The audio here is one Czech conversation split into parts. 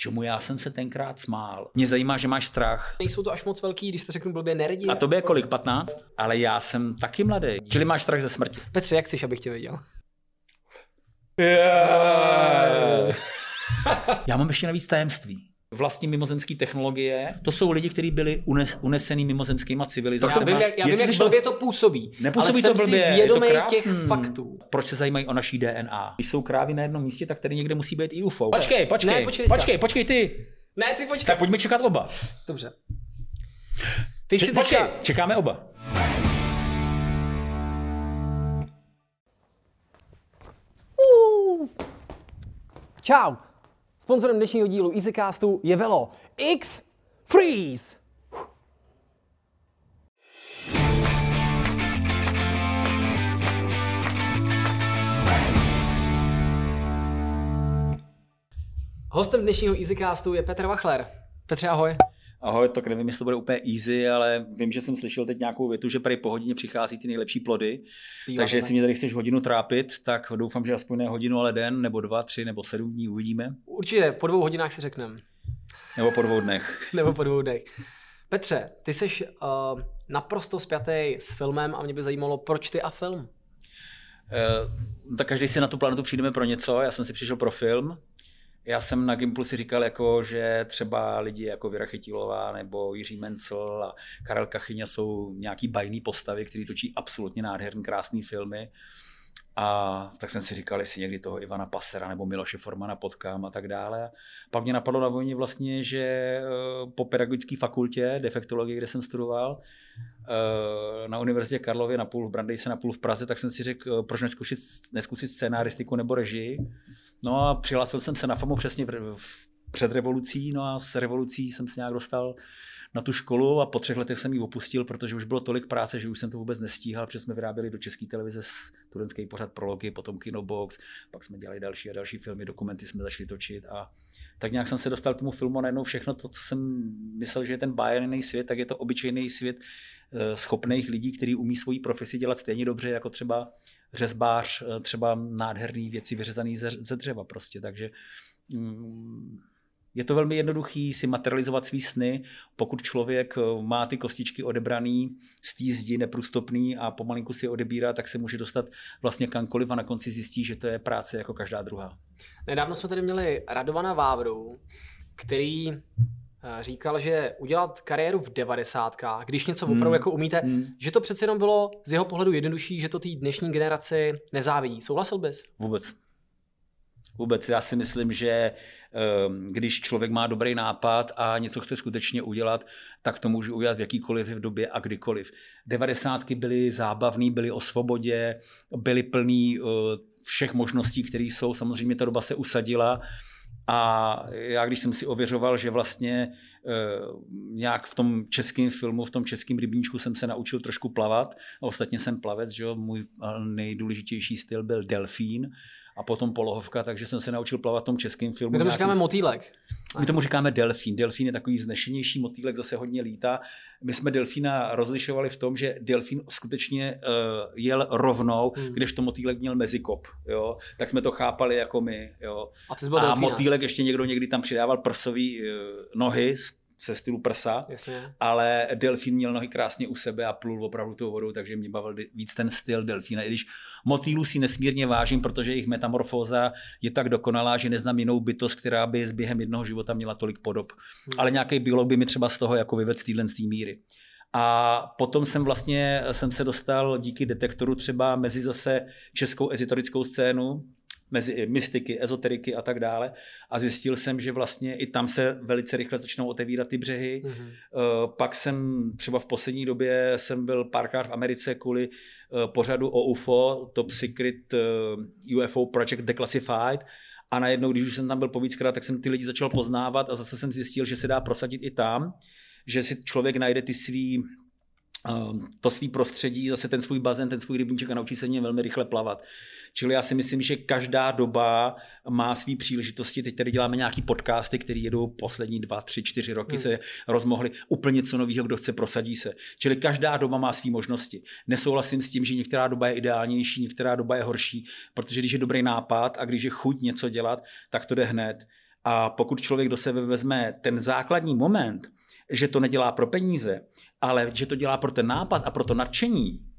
čemu já jsem se tenkrát smál. Mě zajímá, že máš strach. Nejsou to až moc velký, když to řeknu blbě nerdi. A to je kolik, 15? Ale já jsem taky mladý. Čili máš strach ze smrti. Petře, jak chceš, abych tě viděl? Yeah. já mám ještě navíc tajemství vlastní mimozemské technologie, to jsou lidi, kteří byli unes, unesený mimozemskýma civilizacemi. Já vím, jak, já vím, jak blbě to působí, nepůsobí ale to blbě, jsem si vědomý je to těch faktů. Proč se zajímají o naší DNA? Když jsou krávy na jednom místě, tak tady někde musí být i UFO. Počkej, počkej, ne, počkej, počkej, počkej ty. Ne, ty počkej. Tak pojďme čekat oba. Dobře. Ty Če- si počkej, teďka... čekáme oba. Čau. Sponzorem dnešního dílu EasyCastu je Velo X Freeze. Hostem dnešního EasyCastu je Petr Wachler. Petře, ahoj. Ahoj, tak nevím, jestli to bude úplně easy, ale vím, že jsem slyšel teď nějakou větu, že tady po hodině přichází ty nejlepší plody. Bývá Takže to jestli mě tady chceš hodinu trápit, tak doufám, že aspoň ne hodinu, ale den, nebo dva, tři, nebo sedm dní uvidíme. Určitě, po dvou hodinách si řekneme. Nebo po dvou dnech. Nebo po dvou dnech. Petře, ty jsi uh, naprosto spjatý s filmem a mě by zajímalo, proč ty a film? Uh, tak každý si na tu planetu přijdeme pro něco. Já jsem si přišel pro film. Já jsem na Gimplu si říkal, jako, že třeba lidi jako Věra Chytilová nebo Jiří Mencel a Karel Kachyňa jsou nějaký bajný postavy, který točí absolutně nádherný, krásný filmy. A tak jsem si říkal, jestli někdy toho Ivana Pasera nebo Miloše Formana potkám a tak dále. Pak mě napadlo na vojně vlastně, že eh, po pedagogické fakultě defektologie, kde jsem studoval, eh, na Univerzitě Karlově na půl v Brandejse, na půl v Praze, tak jsem si řekl, proč neskusit, neskusit scénaristiku nebo režii. No a přihlásil jsem se na FAMu přesně v, v, před revolucí, no a s revolucí jsem se nějak dostal na tu školu a po třech letech jsem ji opustil, protože už bylo tolik práce, že už jsem to vůbec nestíhal, protože jsme vyráběli do české televize studentský pořad prology, potom Kinobox, pak jsme dělali další a další filmy, dokumenty jsme začali točit a tak nějak jsem se dostal k tomu filmu a najednou všechno to, co jsem myslel, že je ten bájemný svět, tak je to obyčejný svět schopných lidí, kteří umí svoji profesi dělat stejně dobře jako třeba řezbář, třeba nádherný věci vyřezaný ze, ze dřeva prostě, takže mm, je to velmi jednoduchý si materializovat svý sny, pokud člověk má ty kostičky odebraný z té zdi neprůstupný a pomalinku si je odebírá, tak se může dostat vlastně kamkoliv a na konci zjistí, že to je práce jako každá druhá. Nedávno jsme tady měli Radovana Vávru, který říkal, že udělat kariéru v devadesátkách, když něco opravdu hmm. jako umíte, hmm. že to přece jenom bylo z jeho pohledu jednodušší, že to té dnešní generaci nezávidí. Souhlasil bys? Vůbec. Vůbec. Já si myslím, že když člověk má dobrý nápad a něco chce skutečně udělat, tak to může udělat v jakýkoliv v době a kdykoliv. Devadesátky byly zábavný, byly o svobodě, byly plný všech možností, které jsou. Samozřejmě ta doba se usadila a já, když jsem si ověřoval, že vlastně nějak v tom českém filmu, v tom českém rybníčku jsem se naučil trošku plavat. A ostatně jsem plavec, že jo? můj nejdůležitější styl byl delfín a potom polohovka, takže jsem se naučil plavat v tom českém filmu. My tomu říkáme motýlek. My tomu říkáme delfín. Delfín je takový vznešenější motýlek, zase hodně lítá. My jsme delfína rozlišovali v tom, že delfín skutečně uh, jel rovnou, hmm. kdežto motýlek měl mezikop. Jo? Tak jsme to chápali jako my. Jo? A, ty a motýlek ještě někdo někdy tam přidával prsový uh, nohy se stylu prsa, Jasně. ale delfín měl nohy krásně u sebe a plul opravdu tou vodou, takže mě bavil víc ten styl delfína. I když motýlů si nesmírně vážím, protože jejich metamorfóza je tak dokonalá, že neznám jinou bytost, která by s během jednoho života měla tolik podob. Hmm. Ale nějaký biolog by mi třeba z toho jako vyvedl z téhle míry. A potom jsem vlastně jsem se dostal díky detektoru třeba mezi zase českou ezoterickou scénu, mezi mystiky, ezoteriky a tak dále. A zjistil jsem, že vlastně i tam se velice rychle začnou otevírat ty břehy. Mm-hmm. Pak jsem třeba v poslední době jsem byl párkrát v Americe kvůli eh, pořadu o UFO, Top Secret eh, UFO Project Declassified. A najednou, když už jsem tam byl po víckrát, tak jsem ty lidi začal poznávat a zase jsem zjistil, že se dá prosadit i tam, že si člověk najde ty svý to svý prostředí, zase ten svůj bazén, ten svůj rybníček a naučí se něm velmi rychle plavat. Čili já si myslím, že každá doba má své příležitosti. Teď tady děláme nějaký podcasty, které jedou poslední dva, tři, čtyři roky, hmm. se rozmohly úplně co nového, kdo chce, prosadí se. Čili každá doba má své možnosti. Nesouhlasím s tím, že některá doba je ideálnější, některá doba je horší, protože když je dobrý nápad a když je chuť něco dělat, tak to jde hned A pokud člověk do sebe vezme ten základní moment, že to nedělá pro peníze, ale že to dělá pro ten nápad a pro to nadšení,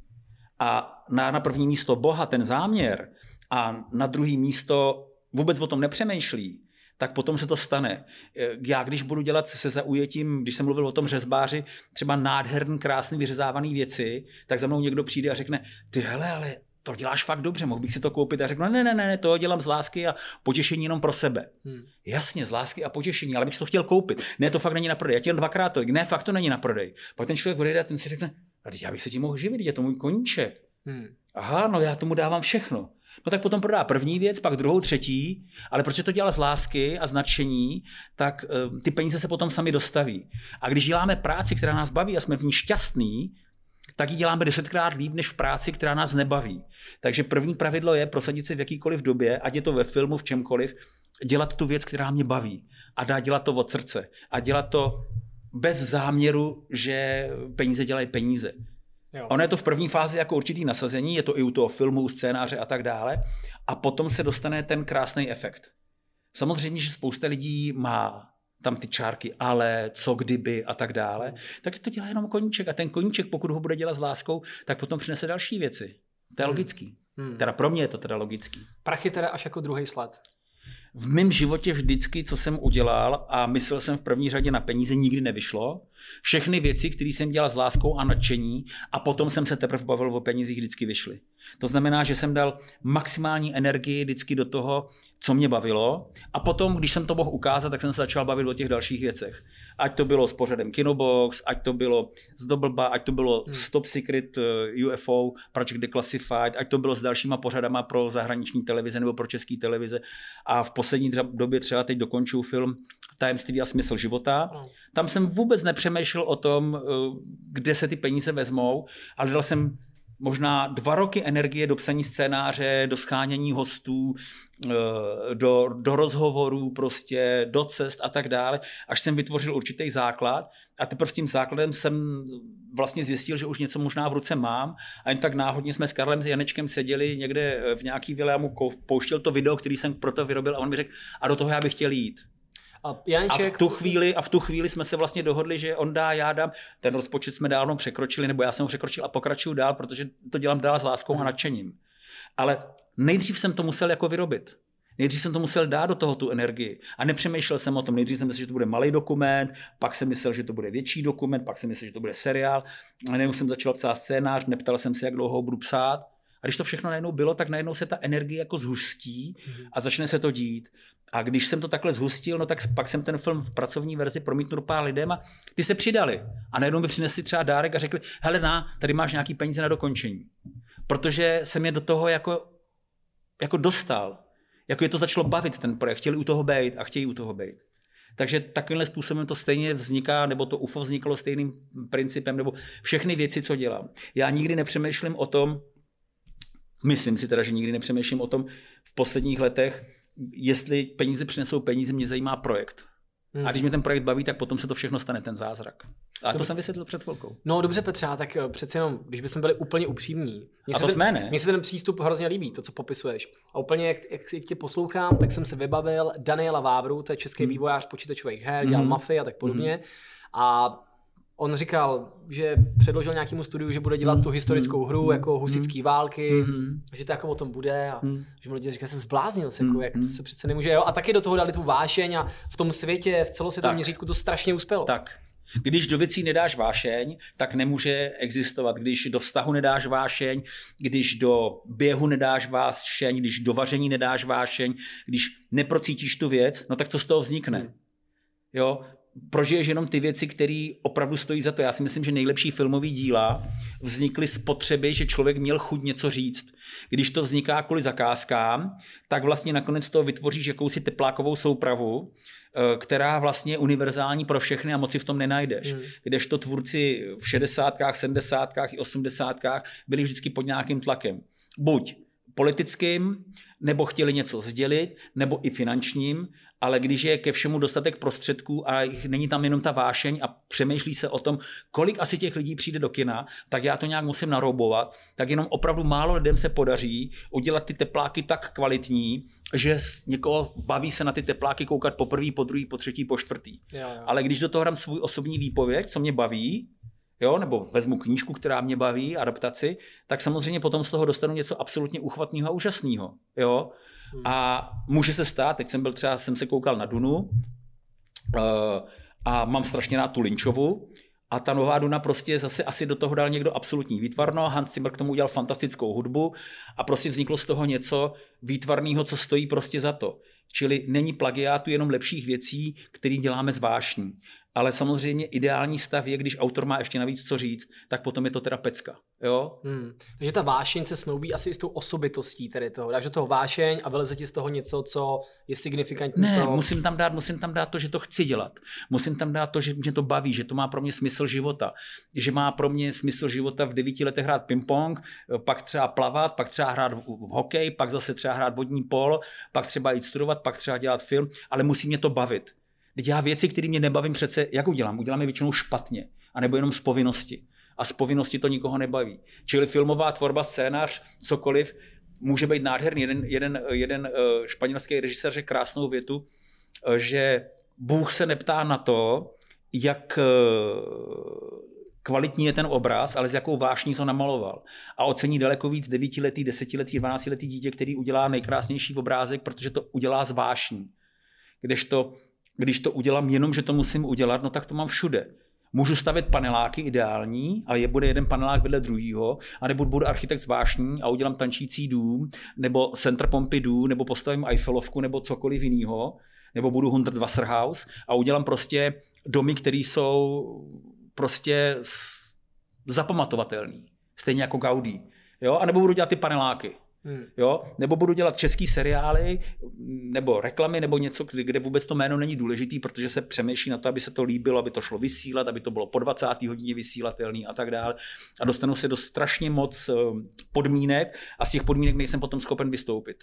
a na, na první místo Boha ten záměr a na druhý místo vůbec o tom nepřemýšlí, tak potom se to stane. Já když budu dělat se zaujetím, když jsem mluvil o tom řezbáři, třeba nádherný, krásný, vyřezávaný věci, tak za mnou někdo přijde a řekne, ty hele, ale to děláš fakt dobře, mohl bych si to koupit a řeknu, ne, ne, ne, ne, to dělám z lásky a potěšení jenom pro sebe. Hmm. Jasně, z lásky a potěšení, ale bych si to chtěl koupit. Ne, to fakt není na prodej. Já ti jen dvakrát tolik. Ne, fakt to není na prodej. Pak ten člověk odejde a ten si řekne, já bych se tím mohl živit, je to můj koníček. Hmm. Aha, no já tomu dávám všechno. No tak potom prodá první věc, pak druhou, třetí, ale protože to dělá z lásky a značení, tak uh, ty peníze se potom sami dostaví. A když děláme práci, která nás baví a jsme v ní šťastní, tak ji děláme desetkrát líp než v práci, která nás nebaví. Takže první pravidlo je prosadit se v jakýkoliv době, ať je to ve filmu, v čemkoliv, dělat tu věc, která mě baví. A dá dělat to od srdce. A dělat to bez záměru, že peníze dělají peníze. Jo. Ono je to v první fázi jako určitý nasazení, je to i u toho filmu, scénáře a tak dále. A potom se dostane ten krásný efekt. Samozřejmě, že spousta lidí má tam ty čárky ale, co kdyby a tak dále, tak to dělá jenom koníček. A ten koníček, pokud ho bude dělat s láskou, tak potom přinese další věci. To je hmm. logický. Hmm. Teda pro mě je to teda logický. Prachy teda až jako druhý sled v mém životě vždycky, co jsem udělal a myslel jsem v první řadě na peníze, nikdy nevyšlo. Všechny věci, které jsem dělal s láskou a nadšení a potom jsem se teprve bavil o penězích, vždycky vyšly. To znamená, že jsem dal maximální energii vždycky do toho, co mě bavilo a potom, když jsem to mohl ukázat, tak jsem se začal bavit o těch dalších věcech. Ať to bylo s pořadem Kinobox, ať to bylo z Doblba, ať to bylo hmm. Stop Secret eh, UFO, Project Declassified, ať to bylo s dalšíma pořadama pro zahraniční televize nebo pro české televize. A v poslední době třeba teď dokončuju film Tajemství a smysl života. Tam jsem vůbec nepřemýšlel o tom, eh, kde se ty peníze vezmou, ale dal jsem možná dva roky energie do psaní scénáře, do schánění hostů, eh, do, do rozhovorů, prostě do cest a tak dále, až jsem vytvořil určitý základ a teprve s tím základem jsem vlastně zjistil, že už něco možná v ruce mám a jen tak náhodně jsme s Karlem s Janečkem seděli někde v nějaký vile a mu pouštěl to video, který jsem proto vyrobil a on mi řekl, a do toho já bych chtěl jít. A, Janček... a, v tu chvíli, a v tu chvíli jsme se vlastně dohodli, že on dá, já dám. Ten rozpočet jsme dávno překročili, nebo já jsem ho překročil a pokračuju dál, protože to dělám dál s láskou hmm. a nadšením. Ale nejdřív jsem to musel jako vyrobit. Nejdřív jsem to musel dát do toho tu energii. A nepřemýšlel jsem o tom. Nejdřív jsem myslel, že to bude malý dokument, pak jsem myslel, že to bude větší dokument, pak jsem myslel, že to bude seriál. A najednou jsem začal psát scénář, neptal jsem se, jak dlouho ho budu psát. A když to všechno najednou bylo, tak najednou se ta energie jako zhustí mhm. a začne se to dít. A když jsem to takhle zhustil, no tak pak jsem ten film v pracovní verzi promítnul pár lidem a ty se přidali. A najednou mi přinesli třeba dárek a řekli, hele na, tady máš nějaký peníze na dokončení. Protože jsem je do toho jako, jako dostal. Jako je to začalo bavit ten projekt. Chtěli u toho být a chtějí u toho být. Takže takovýmhle způsobem to stejně vzniká, nebo to UFO vzniklo stejným principem, nebo všechny věci, co dělám. Já nikdy nepřemýšlím o tom, myslím si teda, že nikdy nepřemýšlím o tom v posledních letech, jestli peníze přinesou peníze, mě zajímá projekt. Hmm. A když mě ten projekt baví, tak potom se to všechno stane, ten zázrak. A dobře. to jsem vysvětlil před chvilkou. No dobře Petře, tak eh, přece jenom, když bychom byli úplně upřímní. A to ten, jsme, ne? Mně se ten přístup hrozně líbí, to, co popisuješ. A úplně, jak, jak, jak tě poslouchám, tak jsem se vybavil Daniela Vávru, to je český hmm. vývojář počítačových her, dělal hmm. mafii a tak podobně. Hmm. A on říkal, že předložil nějakému studiu, že bude dělat tu historickou hru mm, jako husický mm, války, mm, že to jako o tom bude a mm. že mu lidi říkají, se zbláznil se, jako, jak to se přece nemůže, jo? A taky do toho dali tu vášeň a v tom světě, v celosvětovém měřítku to strašně uspělo. Tak. Když do věcí nedáš vášeň, tak nemůže existovat. Když do vztahu nedáš vášeň, když do běhu nedáš vášeň, když do vaření nedáš vášeň, když neprocítíš tu věc, no tak co z toho vznikne? Hmm. Jo, prožiješ jenom ty věci, které opravdu stojí za to. Já si myslím, že nejlepší filmové díla vznikly z potřeby, že člověk měl chuť něco říct. Když to vzniká kvůli zakázkám, tak vlastně nakonec to vytvoříš jakousi teplákovou soupravu, eh, která vlastně je univerzální pro všechny a moci v tom nenajdeš. Hmm. Kdežto tvůrci v 60., 70. i 80. byli vždycky pod nějakým tlakem. Buď politickým, nebo chtěli něco sdělit, nebo i finančním, ale když je ke všemu dostatek prostředků a není tam jenom ta vášeň a přemýšlí se o tom, kolik asi těch lidí přijde do kina, tak já to nějak musím naroubovat, tak jenom opravdu málo lidem se podaří udělat ty tepláky tak kvalitní, že někoho baví se na ty tepláky koukat po první, po druhý, po třetí, po čtvrtý. Jo, jo. Ale když do toho hrám svůj osobní výpověď, co mě baví, jo, nebo vezmu knížku, která mě baví, adaptaci, tak samozřejmě potom z toho dostanu něco absolutně uchvatného a úžasného. Jo? Hmm. A může se stát, teď jsem byl třeba, jsem se koukal na Dunu uh, a mám strašně rád tu Lynchovu, a ta nová Duna prostě zase asi do toho dal někdo absolutní výtvarno, Hans Zimmer k tomu udělal fantastickou hudbu a prostě vzniklo z toho něco výtvarného, co stojí prostě za to. Čili není plagiátu jenom lepších věcí, které děláme zvláštní ale samozřejmě ideální stav je, když autor má ještě navíc co říct, tak potom je to teda pecka. Jo? Hmm. Takže ta vášeň se snoubí asi s tou osobitostí tedy toho. Takže toho vášeň a vyleze ti z toho něco, co je signifikantní. Ne, toho... musím tam, dát, musím tam dát to, že to chci dělat. Musím tam dát to, že mě to baví, že to má pro mě smysl života. Že má pro mě smysl života v devíti letech hrát ping-pong, pak třeba plavat, pak třeba hrát v hokej, pak zase třeba hrát vodní pol, pak třeba jít studovat, pak třeba dělat film, ale musí mě to bavit. Teď já věci, které mě nebavím přece, jak udělám? Udělám je většinou špatně, anebo jenom z povinnosti. A z povinnosti to nikoho nebaví. Čili filmová tvorba, scénář, cokoliv, může být nádherný. Jeden, jeden, jeden eh, španělský režisér řekl krásnou větu, eh, že Bůh se neptá na to, jak eh, kvalitní je ten obraz, ale s jakou vášní to namaloval. A ocení daleko víc devítiletý, desetiletý, dvanáctiletý dítě, který udělá nejkrásnější obrázek, protože to udělá s vášní. Kdežto když to udělám jenom, že to musím udělat, no tak to mám všude. Můžu stavit paneláky ideální, ale je bude jeden panelák vedle druhého, anebo budu architekt zvláštní a udělám tančící dům, nebo Center Pompidou, nebo postavím Eiffelovku, nebo cokoliv jiného, nebo budu Hundred Wasserhaus a udělám prostě domy, které jsou prostě zapamatovatelné. Stejně jako Gaudí. Jo? A nebo budu dělat ty paneláky. Hmm. Jo? Nebo budu dělat český seriály, nebo reklamy, nebo něco, kde vůbec to jméno není důležitý, protože se přemýšlí na to, aby se to líbilo, aby to šlo vysílat, aby to bylo po 20. hodině vysílatelný a tak dále. A dostanu se do strašně moc eh, podmínek a z těch podmínek nejsem potom schopen vystoupit.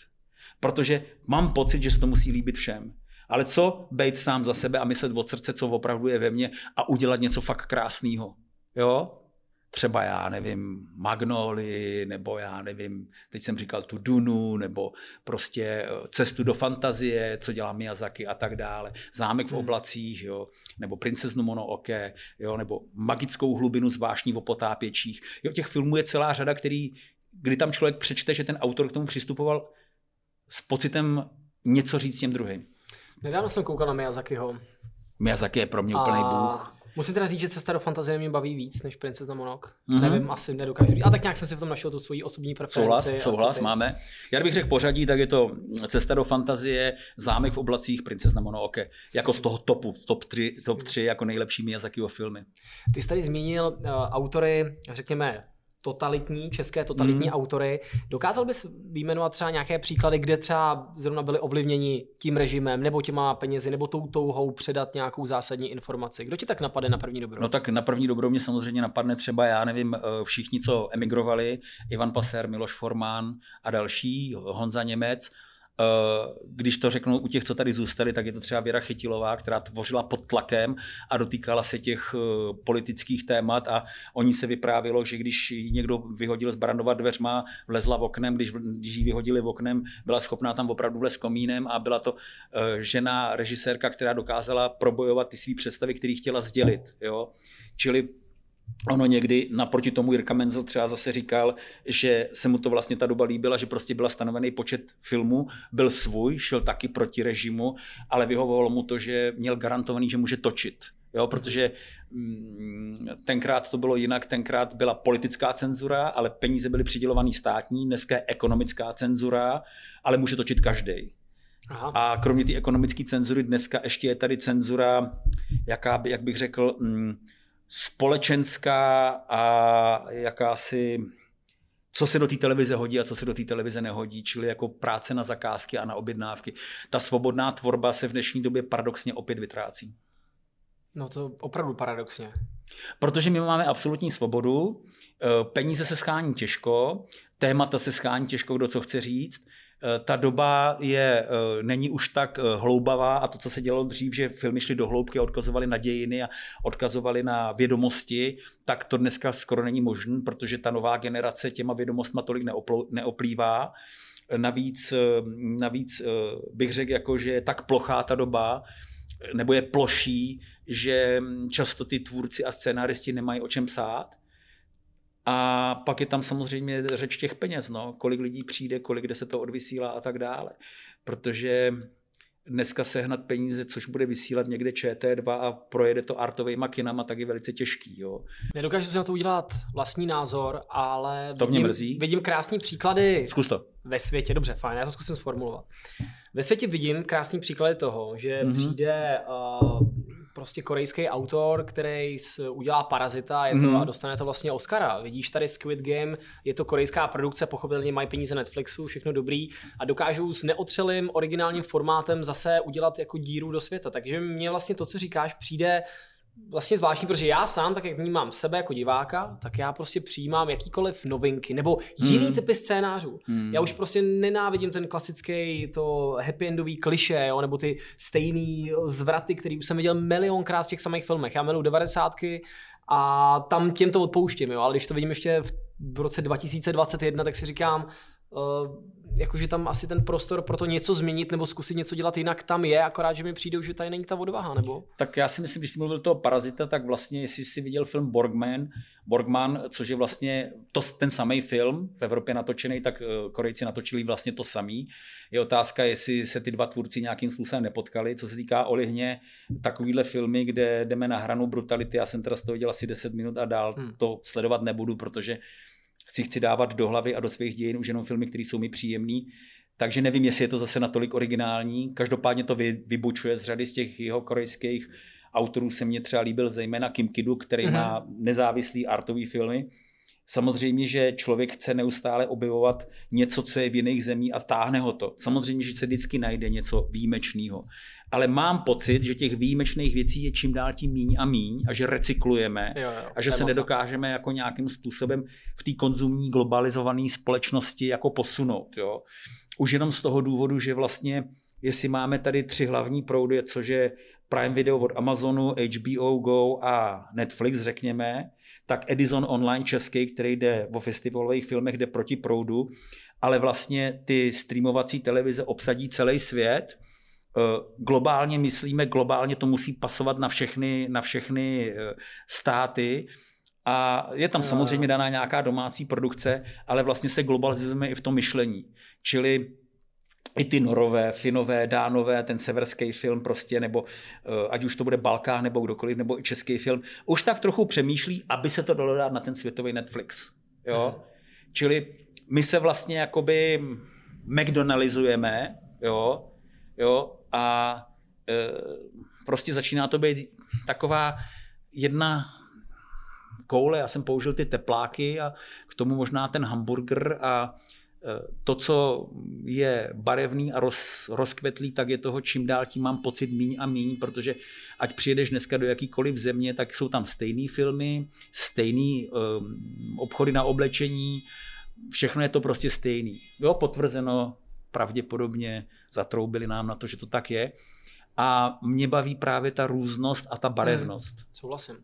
Protože mám pocit, že se to musí líbit všem. Ale co být sám za sebe a myslet od srdce, co opravdu je ve mně a udělat něco fakt krásného. Jo? Třeba já nevím, Magnoli, nebo já nevím, teď jsem říkal tu Dunu, nebo prostě eh, cestu do fantazie, co dělá Miyazaki a tak dále, zámek v hmm. oblacích, jo, nebo princeznu Monooke, jo, nebo magickou hlubinu zvláštní o potápěčích. Jo, těch filmů je celá řada, který, kdy tam člověk přečte, že ten autor k tomu přistupoval s pocitem něco říct těm druhým. Nedávno jsem koukal na Miyazakiho. Miyazaki je pro mě úplný a... bůh. Musím teda říct, že cesta do fantazie mě baví víc než Princezna Monok. Mm-hmm. Nevím, asi nedokážu říct. A tak nějak jsem si v tom našel tu svoji osobní preferenci. Souhlas, souhlas, máme. Já bych řekl pořadí, tak je to Cesta do fantazie, Zámek v oblacích, Princezna Mononoke. Jako z toho topu, top 3, top 3 jako nejlepší Miyazakiho filmy. Ty jsi tady zmínil uh, autory, řekněme, totalitní, české totalitní mm. autory. Dokázal bys vyjmenovat třeba nějaké příklady, kde třeba zrovna byli ovlivněni tím režimem, nebo těma penězi, nebo tou touhou předat nějakou zásadní informaci? Kdo ti tak napadne na první dobrou? No tak na první dobrou mě samozřejmě napadne třeba, já nevím, eh, všichni, co emigrovali, Ivan Paser, Miloš Formán a další, Honza Němec, když to řeknu u těch, co tady zůstali, tak je to třeba Věra Chytilová, která tvořila pod tlakem a dotýkala se těch eh, politických témat a oni se vyprávilo, že když ji někdo vyhodil z Brandova dveřma, vlezla v oknem, když, když ji vyhodili v oknem, byla schopná tam opravdu vlez komínem a byla to eh, žena režisérka, která dokázala probojovat ty své představy, které chtěla sdělit. Jo? Čili Ono někdy naproti tomu Jirka Menzel třeba zase říkal, že se mu to vlastně ta doba líbila, že prostě byla stanovený počet filmů, byl svůj, šel taky proti režimu, ale vyhovovalo mu to, že měl garantovaný, že může točit. Jo, protože mm, tenkrát to bylo jinak, tenkrát byla politická cenzura, ale peníze byly přidělované státní, dneska je ekonomická cenzura, ale může točit každý. Aha. A kromě té ekonomické cenzury dneska ještě je tady cenzura, jaká by, jak bych řekl, mm, společenská a jakási co se do té televize hodí a co se do té televize nehodí, čili jako práce na zakázky a na objednávky. Ta svobodná tvorba se v dnešní době paradoxně opět vytrácí. No to opravdu paradoxně. Protože my máme absolutní svobodu, eh, peníze se schání těžko témata se schání těžko, kdo co chce říct. Eh, ta doba je, eh, není už tak eh, hloubavá a to, co se dělalo dřív, že filmy šly do hloubky a odkazovali na dějiny a odkazovali na vědomosti, tak to dneska skoro není možné, protože ta nová generace těma vědomostma tolik neoplývá. Navíc, navíc bych řekl, jako, že je tak plochá ta doba, nebo je ploší, že často ty tvůrci a scénáristi nemají o čem psát a pak je tam samozřejmě řeč těch peněz, no, kolik lidí přijde, kolik kde se to odvysílá a tak dále. Protože dneska sehnat peníze, což bude vysílat někde ČT2 a projede to artovejma kinama, tak je velice těžký. Jo. Nedokážu si na to udělat vlastní názor, ale to vidím, mě mrzí. vidím krásný příklady Zkus to. ve světě. Dobře, fajn, já to zkusím sformulovat. Ve světě vidím krásný příklady toho, že mm-hmm. přijde uh, prostě korejský autor, který udělá Parazita je to, mm. a dostane to vlastně Oscara. Vidíš tady Squid Game, je to korejská produkce, pochopitelně mají peníze Netflixu, všechno dobrý a dokážou s neotřelým originálním formátem zase udělat jako díru do světa. Takže mě vlastně to, co říkáš, přijde vlastně zvláštní, protože já sám, tak jak vnímám sebe jako diváka, tak já prostě přijímám jakýkoliv novinky nebo jiný mm. typy scénářů. Mm. Já už prostě nenávidím ten klasický to happy endový kliše, jo, nebo ty stejný zvraty, který už jsem viděl milionkrát v těch samých filmech. Já miluji devadesátky a tam těm to odpouštím, jo, ale když to vidím ještě v, v roce 2021, tak si říkám, jakože tam asi ten prostor pro to něco změnit nebo zkusit něco dělat jinak tam je, akorát, že mi přijde, že tady není ta odvaha, nebo? Tak já si myslím, když jsi mluvil toho parazita, tak vlastně, jestli jsi viděl film Borgman, Borgman, což je vlastně to, ten samý film, v Evropě natočený, tak eh, Korejci natočili vlastně to samý. Je otázka, jestli se ty dva tvůrci nějakým způsobem nepotkali. Co se týká Olihně, takovýhle filmy, kde jdeme na hranu brutality, já jsem teda z toho viděl asi 10 minut a dál hmm. to sledovat nebudu, protože si chci dávat do hlavy a do svých dějin už jenom filmy, které jsou mi příjemné. Takže nevím, jestli je to zase natolik originální. Každopádně to vybučuje z řady z těch jeho korejských autorů se mně třeba líbil zejména Kim Kidu, který mm-hmm. má nezávislý artový filmy. Samozřejmě, že člověk chce neustále objevovat něco, co je v jiných zemích a táhne ho to. Samozřejmě, že se vždycky najde něco výjimečného ale mám pocit, že těch výjimečných věcí je čím dál tím míň a míň a že recyklujeme jo, jo, a že se nedokážeme jako nějakým způsobem v té konzumní globalizované společnosti jako posunout. Jo. Už jenom z toho důvodu, že vlastně jestli máme tady tři hlavní proudy, což je Prime Video od Amazonu, HBO Go a Netflix, řekněme, tak Edison Online český, který jde o festivalových filmech, jde proti proudu, ale vlastně ty streamovací televize obsadí celý svět globálně myslíme, globálně to musí pasovat na všechny, na všechny eh, státy. A je tam samozřejmě daná nějaká domácí produkce, ale vlastně se globalizujeme i v tom myšlení. Čili i ty norové, finové, dánové, ten severský film prostě, nebo eh, ať už to bude Balkán nebo kdokoliv, nebo i český film, už tak trochu přemýšlí, aby se to dalo dát na ten světový Netflix. Jo? Hmm. Čili my se vlastně jakoby McDonaldizujeme, jo, jo, a e, prostě začíná to být taková jedna koule, já jsem použil ty tepláky a k tomu možná ten hamburger a e, to, co je barevný a roz, rozkvetlý, tak je toho čím dál tím mám pocit míň a míň, protože ať přijedeš dneska do jakýkoliv země, tak jsou tam stejné filmy, stejné um, obchody na oblečení, všechno je to prostě stejný. Jo, potvrzeno pravděpodobně zatroubili nám na to, že to tak je. A mě baví právě ta různost a ta barevnost. Hmm, souhlasím.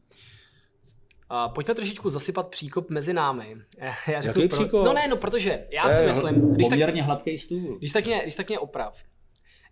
A pojďme trošičku zasypat příkop mezi námi. Já řeknu, Jaký pro... příkop? No ne, no protože já si myslím... Když poměrně tak, hladký stůl. Když tak, mě, když tak mě oprav.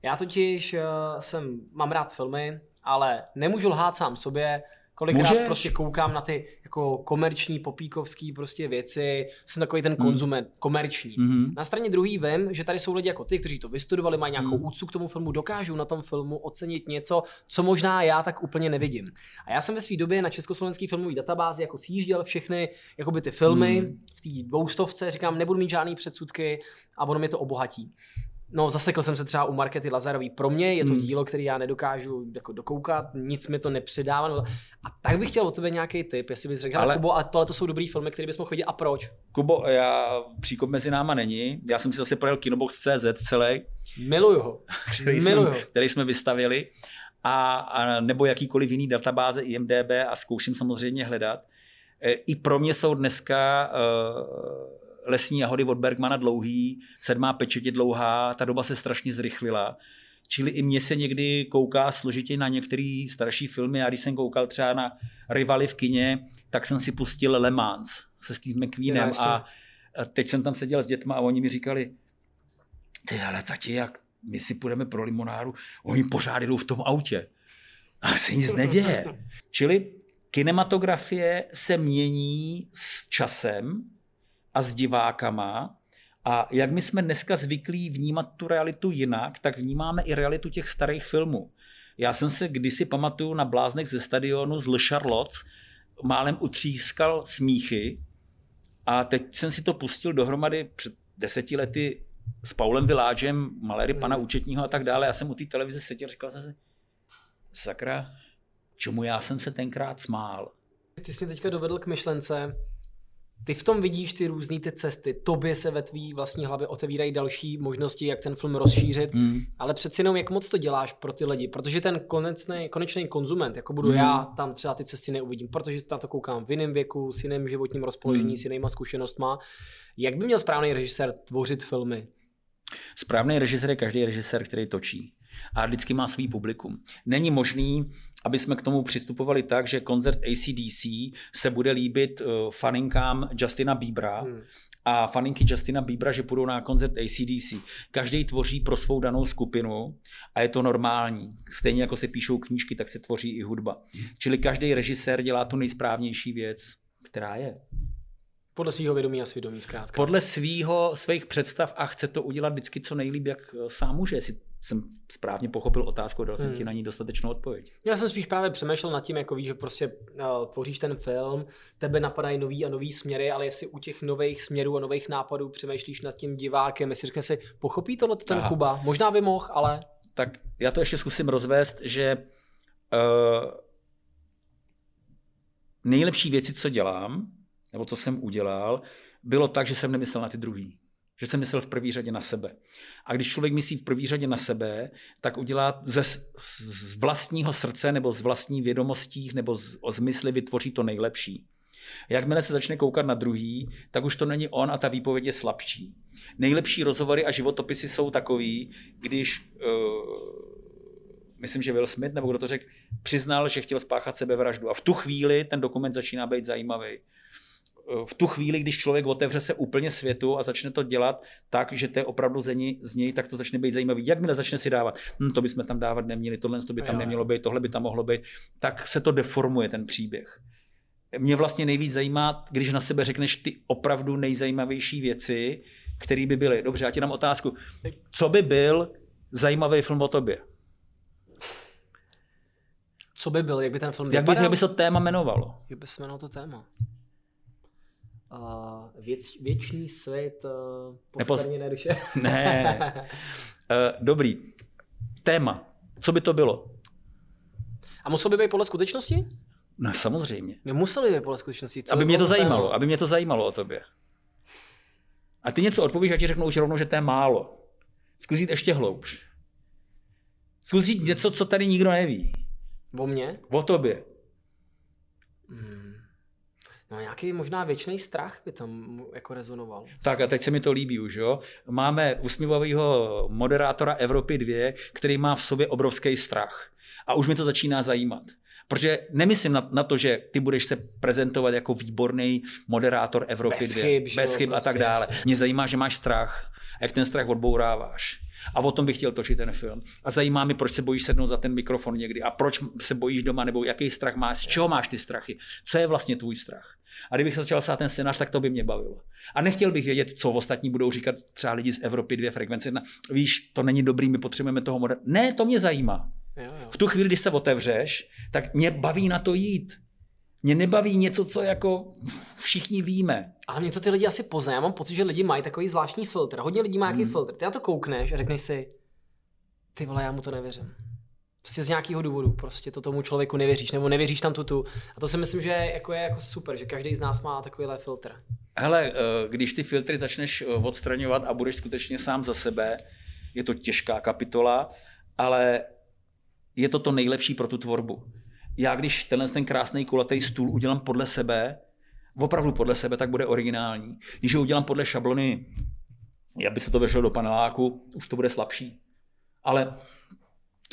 Já totiž uh, jsem, mám rád filmy, ale nemůžu lhát sám sobě, Kolikrát Můžeš? prostě koukám na ty jako komerční, popíkovský prostě věci, jsem takový ten hmm. konzument, mm. komerční. Mm-hmm. Na straně druhý vím, že tady jsou lidi jako ty, kteří to vystudovali, mají nějakou mm. úctu k tomu filmu, dokážou na tom filmu ocenit něco, co možná já tak úplně nevidím. A já jsem ve své době na československý filmový databázi jako sjížděl všechny jakoby ty filmy mm. v té dvoustovce, říkám, nebudu mít žádný předsudky a ono mě to obohatí. No, zasekl jsem se třeba u Markety Lazarový. Pro mě je to hmm. dílo, který já nedokážu jako dokoukat, nic mi to nepředává. No, a tak bych chtěl od tebe nějaký tip, jestli bys řekl, ale Kubo, ale tohle to jsou dobrý filmy, které bys mohl vidět a proč? Kubo, já, příkop mezi náma není. Já jsem si zase projel Kinobox.cz celý. Miluju ho. Který, Miluju. Jsme, který jsme vystavili. A, a, nebo jakýkoliv jiný databáze IMDB a zkouším samozřejmě hledat. E, I pro mě jsou dneska uh, Lesní jahody od Bergmana dlouhý, sedmá pečetě dlouhá, ta doba se strašně zrychlila. Čili i mě se někdy kouká složitě na některé starší filmy a když jsem koukal třeba na Rivaly v kině, tak jsem si pustil Le Mans se Steve McQueenem a teď jsem tam seděl s dětma a oni mi říkali, ty ale tati, jak my si půjdeme pro limonáru, oni pořád jdou v tom autě. A se nic neděje. Čili kinematografie se mění s časem a s divákama a jak my jsme dneska zvyklí vnímat tu realitu jinak, tak vnímáme i realitu těch starých filmů. Já jsem se kdysi pamatuju na bláznech ze stadionu z Le Charlotte, málem utřískal smíchy a teď jsem si to pustil dohromady před deseti lety s Paulem Viláčem, maléry pana hmm. účetního a tak dále. Já jsem u té televize seděl, říkal jsem si, sakra, čemu já jsem se tenkrát smál. Ty jsi mě teďka dovedl k myšlence, ty v tom vidíš ty různé ty cesty, tobě se ve tvý vlastní hlavě otevírají další možnosti, jak ten film rozšířit, mm. ale přeci jenom jak moc to děláš pro ty lidi, protože ten konečný, konečný konzument, jako budu mm. já, tam třeba ty cesty neuvidím, protože na to koukám v jiném věku, s jiným životním rozpoložení, mm. s jinýma zkušenostma. Jak by měl správný režisér tvořit filmy? Správný režisér je každý režisér, který točí a vždycky má svý publikum. Není možný, aby jsme k tomu přistupovali tak, že koncert ACDC se bude líbit uh, faninkám Justina Biebera hmm. a faninky Justina Biebera, že půjdou na koncert ACDC. Každý tvoří pro svou danou skupinu a je to normální. Stejně jako se píšou knížky, tak se tvoří i hudba. Čili každý režisér dělá tu nejsprávnější věc, která je. Podle svého vědomí a svědomí zkrátka. Podle svýho, svých představ a chce to udělat vždycky co nejlíp, jak eh, sám může. Jestli jsem správně pochopil otázku, dal jsem hmm. ti na ní dostatečnou odpověď. Já jsem spíš právě přemýšlel nad tím, jako víš, že prostě uh, tvoříš ten film, tebe napadají nový a nový směry, ale jestli u těch nových směrů a nových nápadů přemýšlíš nad tím divákem, jestli řekne si, pochopí tohle ten Aha. Kuba, možná by mohl, ale... Tak já to ještě zkusím rozvést, že uh, nejlepší věci, co dělám, nebo co jsem udělal, bylo tak, že jsem nemyslel na ty druhý. Že jsem myslel v první řadě na sebe. A když člověk myslí v první řadě na sebe, tak udělá ze, z vlastního srdce nebo z vlastní vědomostí nebo z, z mysli vytvoří to nejlepší. Jakmile se začne koukat na druhý, tak už to není on a ta výpověď je slabší. Nejlepší rozhovory a životopisy jsou takový, když, uh, myslím, že Will Smith, nebo kdo to řekl, přiznal, že chtěl spáchat sebevraždu. A v tu chvíli ten dokument začíná být zajímavý v tu chvíli, když člověk otevře se úplně světu a začne to dělat tak, že to je opravdu z něj, z něj tak to začne být zajímavý. Jakmile začne si dávat, hm, to bychom tam dávat neměli, tohle to by tam nemělo být, tohle by tam mohlo být, tak se to deformuje ten příběh. Mě vlastně nejvíc zajímá, když na sebe řekneš ty opravdu nejzajímavější věci, které by byly. Dobře, já ti dám otázku. Co by byl zajímavý film o tobě? Co by byl, jak by ten film jak by, jak by se to téma jmenovalo? Jak by se jmenovalo to téma? Uh, věc, věčný svět uh, poskvrněné duše. ne. Uh, dobrý. Téma. Co by to bylo? A muselo by být podle skutečnosti? No samozřejmě. My museli být podle skutečnosti. Co aby by mě to zajímalo, téma? aby mě to zajímalo o tobě. A ty něco odpovíš a ti řeknou už rovnou, že to je málo. Zkus jít ještě hloubš. Zkus říct něco, co tady nikdo neví. O mně? O tobě. No nějaký možná věčný strach by tam jako rezonoval. Tak a teď se mi to líbí už, jo. Máme usmívavého moderátora Evropy 2, který má v sobě obrovský strach. A už mi to začíná zajímat. Protože nemyslím na, na to, že ty budeš se prezentovat jako výborný moderátor Evropy bez 2, chyb, bez chyb a tak prostě, dále. Mě zajímá, že máš strach a jak ten strach odbouráváš. A o tom bych chtěl točit ten film. A zajímá mě, proč se bojíš sednout za ten mikrofon někdy a proč se bojíš doma, nebo jaký strach máš, z čeho máš ty strachy, co je vlastně tvůj strach. A kdybych se začal psát ten scénář, tak to by mě bavilo. A nechtěl bych vědět, co ostatní budou říkat třeba lidi z Evropy dvě frekvence jedna. Víš, to není dobrý, my potřebujeme toho moder. Ne, to mě zajímá. Jo, jo. V tu chvíli, když se otevřeš, tak mě baví na to jít. Mě nebaví něco, co jako všichni víme. Ale mě to ty lidi asi poznají. Já mám pocit, že lidi mají takový zvláštní filtr. Hodně lidí má nějaký hmm. filtr. Ty na to koukneš a řekneš si, ty vole, já mu to nevěřím. Prostě z nějakého důvodu prostě to tomu člověku nevěříš, nebo nevěříš tam tu tu. A to si myslím, že jako je jako super, že každý z nás má takovýhle filtr. Hele, eh, když ty filtry začneš eh, odstraňovat a budeš skutečně sám za sebe, je to těžká kapitola, ale je to to nejlepší pro tu tvorbu. Já když tenhle ten krásný kulatý stůl udělám podle sebe opravdu podle sebe, tak bude originální. Když ho udělám podle šablony, aby se to vešlo do paneláku, už to bude slabší. Ale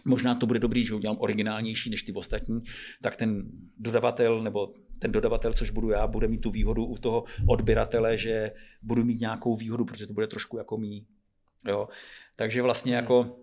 možná to bude dobrý, že ho udělám originálnější než ty ostatní, tak ten dodavatel nebo ten dodavatel, což budu já, bude mít tu výhodu u toho odběratele, že budu mít nějakou výhodu, protože to bude trošku jako mý. Jo? Takže vlastně hmm. jako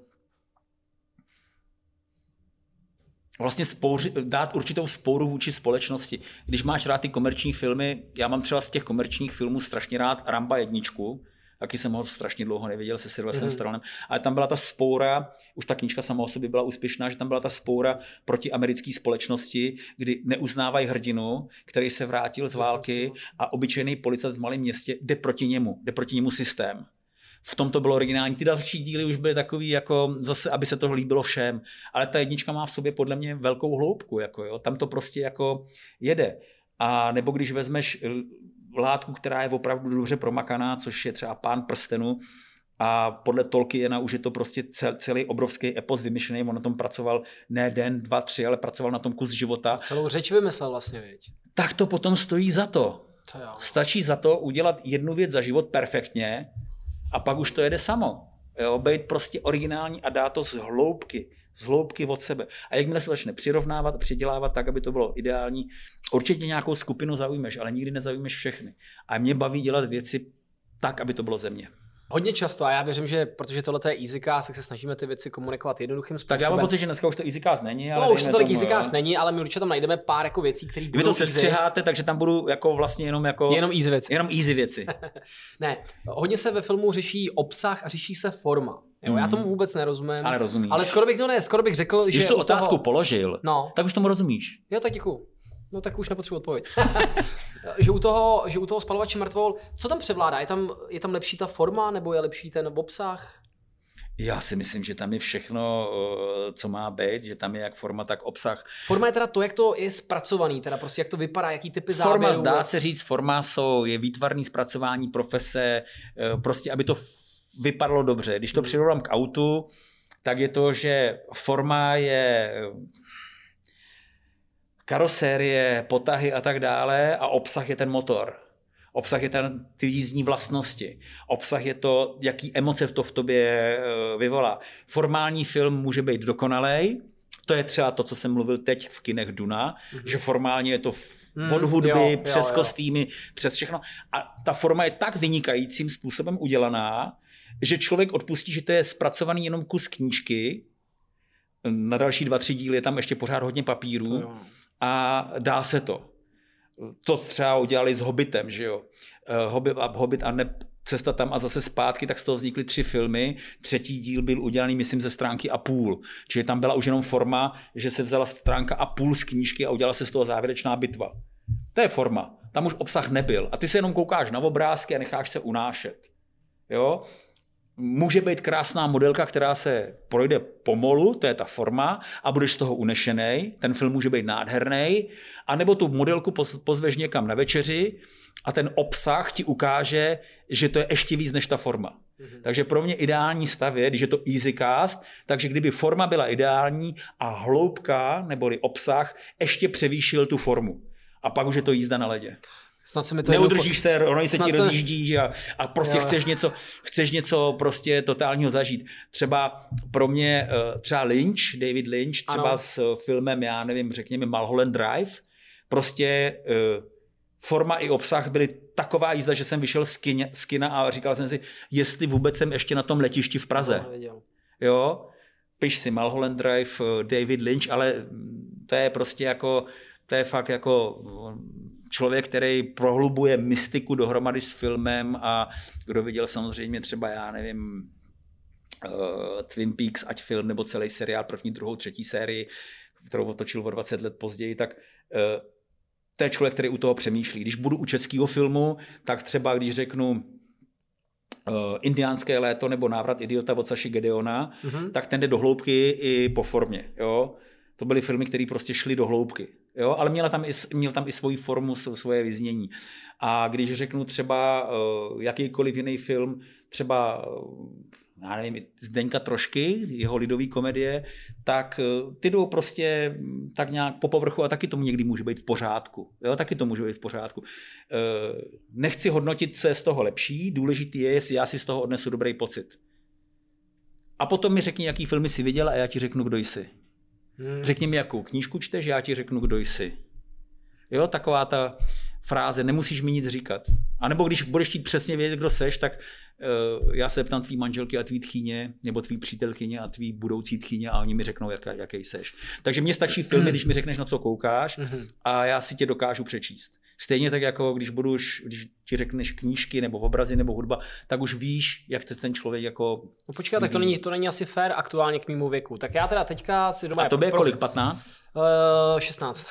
vlastně spouři, dát určitou spouru vůči společnosti. Když máš rád ty komerční filmy, já mám třeba z těch komerčních filmů strašně rád Ramba jedničku, taky jsem ho strašně dlouho neviděl se Sylvestrem mm-hmm. Stallonem, ale tam byla ta spoura, už ta knížka sama o sobě byla úspěšná, že tam byla ta spoura proti americké společnosti, kdy neuznávají hrdinu, který se vrátil z války a obyčejný policajt v malém městě jde proti němu, jde proti němu systém v tom to bylo originální. Ty další díly už byly takový, jako zase, aby se to líbilo všem. Ale ta jednička má v sobě podle mě velkou hloubku. Jako jo. Tam to prostě jako jede. A nebo když vezmeš látku, která je opravdu dobře promakaná, což je třeba Pán prstenu, a podle Tolkiena už je to prostě celý obrovský epos vymyšlený. On na tom pracoval ne den, dva, tři, ale pracoval na tom kus života. Celou řeč vymyslel vlastně, věď. Tak to potom stojí za to. to jo. Stačí za to udělat jednu věc za život perfektně a pak už to jede samo. Jo, být prostě originální a dát to z hloubky, z hloubky od sebe. A jakmile se začne přirovnávat a přidělávat tak, aby to bylo ideální, určitě nějakou skupinu zaujmeš, ale nikdy nezaujmeš všechny. A mě baví dělat věci tak, aby to bylo země. Hodně často a já věřím, že protože tohle je EasyCast, tak se snažíme ty věci komunikovat jednoduchým způsobem. Tak já mám pocit, že dneska už to EasyCast není. Ale no, už to tolik EasyCast není, ale my určitě tam najdeme pár jako věcí, které budou Vy to se střiháte, takže tam budu jako vlastně jenom jako... Jenom easy věci. Jenom easy věci. ne, hodně se ve filmu řeší obsah a řeší se forma. Jo, mm. Já tomu vůbec nerozumím. Ale rozumíš. Ale skoro bych, no ne, skoro bych řekl, Když že... Když tu otázku toho... položil, no. tak už tomu rozumíš. Jo, tak děkuju. No tak už nepotřebuji odpověď. že, u toho, že u toho spalovače mrtvol, co tam převládá? Je tam, je tam lepší ta forma nebo je lepší ten obsah? Já si myslím, že tam je všechno, eh, co má být, že tam je jak forma, tak obsah. Forma je teda to, jak to je zpracovaný, teda prostě jak to vypadá, jaký typy forma, záběrů. dá se říct, forma jsou, je výtvarný zpracování profese, eh, prostě aby to vypadalo dobře. Když to hmm. přirovnám k autu, tak je to, že forma je karosérie, potahy a tak dále a obsah je ten motor. Obsah je ten, ty jízdní vlastnosti. Obsah je to, jaký emoce to v tobě eh, vyvolá. Formální film může být dokonalej, to je třeba to, co jsem mluvil teď v kinech Duna, mm-hmm. že formálně je to mm, od hudby, jo, přes jo, jo. kostýmy, přes všechno. A ta forma je tak vynikajícím způsobem udělaná, že člověk odpustí, že to je zpracovaný jenom kus knížky, na další dva, tři díly je tam ještě pořád hodně papíru a dá se to. To třeba udělali s Hobbitem, že jo. Eh, Hobbit a, Hobbit a ne, cesta tam a zase zpátky, tak z toho vznikly tři filmy. Třetí díl byl udělaný, myslím, ze stránky a půl. Čili tam byla už jenom forma, že se vzala stránka a půl z knížky a udělala se z toho závěrečná bitva. To je forma. Tam už obsah nebyl. A ty se jenom koukáš na obrázky a necháš se unášet. Jo? Může být krásná modelka, která se projde pomolu, to je ta forma, a budeš z toho unešený, ten film může být nádherný, anebo tu modelku pozveš někam na večeři a ten obsah ti ukáže, že to je ještě víc než ta forma. Mm-hmm. Takže pro mě ideální stav je, když je to easy cast, takže kdyby forma byla ideální a hloubka neboli obsah ještě převýšil tu formu. A pak už je to jízda na ledě. Snad se mi to Neudržíš se, ono se ti se... rozjíždí a, a prostě chceš něco, chceš něco prostě totálního zažít. Třeba pro mě, eh, třeba Lynch, David Lynch, třeba ano. s eh, filmem, já nevím, řekněme Mulholland Drive, prostě eh, forma i obsah byly taková jízda, že jsem vyšel z, kina, z kina a říkal jsem si, jestli vůbec jsem ještě na tom letišti v Praze. Jo, piš si Mulholland Drive, David Lynch, ale to je prostě jako, to je fakt jako člověk, který prohlubuje mystiku dohromady s filmem a kdo viděl samozřejmě třeba, já nevím, uh, Twin Peaks, ať film nebo celý seriál, první, druhou, třetí sérii, kterou otočil o 20 let později, tak uh, to je člověk, který u toho přemýšlí. Když budu u českého filmu, tak třeba když řeknu uh, Indiánské léto nebo Návrat idiota od Saši Gedeona, mm-hmm. tak ten jde do hloubky i po formě. Jo? To byly filmy, které prostě šly do hloubky. Jo? Ale měla tam i, měl tam i svoji formu, svoje vyznění. A když řeknu třeba uh, jakýkoliv jiný film, třeba uh, já nevím, Zdeňka Trošky, jeho lidový komedie, tak eh, ty jdou prostě mm, tak nějak po povrchu a taky to někdy může být v pořádku. Jo, taky to může být v pořádku. Nechci hodnotit, co je z toho lepší, důležitý je, jestli já si z toho odnesu dobrý pocit. A potom mi řekni, jaký filmy jsi viděl a já ti řeknu, kdo jsi. Hmm. Řekni mi, jakou knížku čteš, já ti řeknu, kdo jsi. Jo, taková ta fráze, nemusíš mi nic říkat. A nebo když budeš chtít přesně vědět, kdo seš, tak uh, já se ptám tvý manželky a tvý tchýně, nebo tvý přítelkyně a tvý budoucí tchýně a oni mi řeknou, jak, jaký seš. Takže mně stačí filmy, když mi řekneš, na co koukáš mhm. a já si tě dokážu přečíst. Stejně tak jako když budu už, když ti řekneš knížky nebo obrazy nebo hudba, tak už víš, jak te ten člověk jako... No počkej, tak to není, to není asi fair aktuálně k mému věku. Tak já teda teďka si doma... A to by pro... kolik, 15? Uh, 16.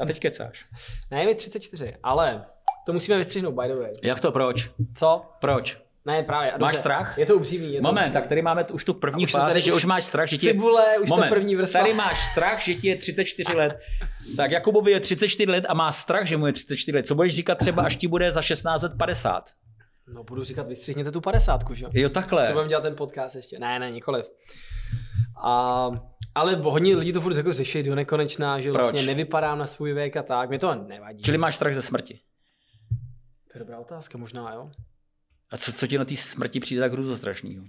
A teď kecáš. ne, mi 34, ale to musíme vystřihnout, by the way. Jak to, proč? Co? Proč? Ne, právě. Dobře. Máš strach? Je to upřímný. Je to Moment, upřímný. tak tady máme už tu první už fázi, že už máš strach, že ti je... Cibule, už Moment, to první vrstva. Tady máš strach, že ti je 34 let. Tak Jakubovi je 34 let a má strach, že mu je 34 let. Co budeš říkat třeba, až ti bude za 16 let 50? No budu říkat, vystřihněte tu 50, že jo? takhle. Se budeme dělat ten podcast ještě. Ne, ne, nikoliv. A, ale hodně lidí to furt jako řeší do nekonečná, že Proč? vlastně nevypadám na svůj věk a tak. Mě to nevadí. Čili máš strach ze smrti? To je dobrá otázka, možná jo. A co, co ti na té smrti přijde tak hruzostrašného?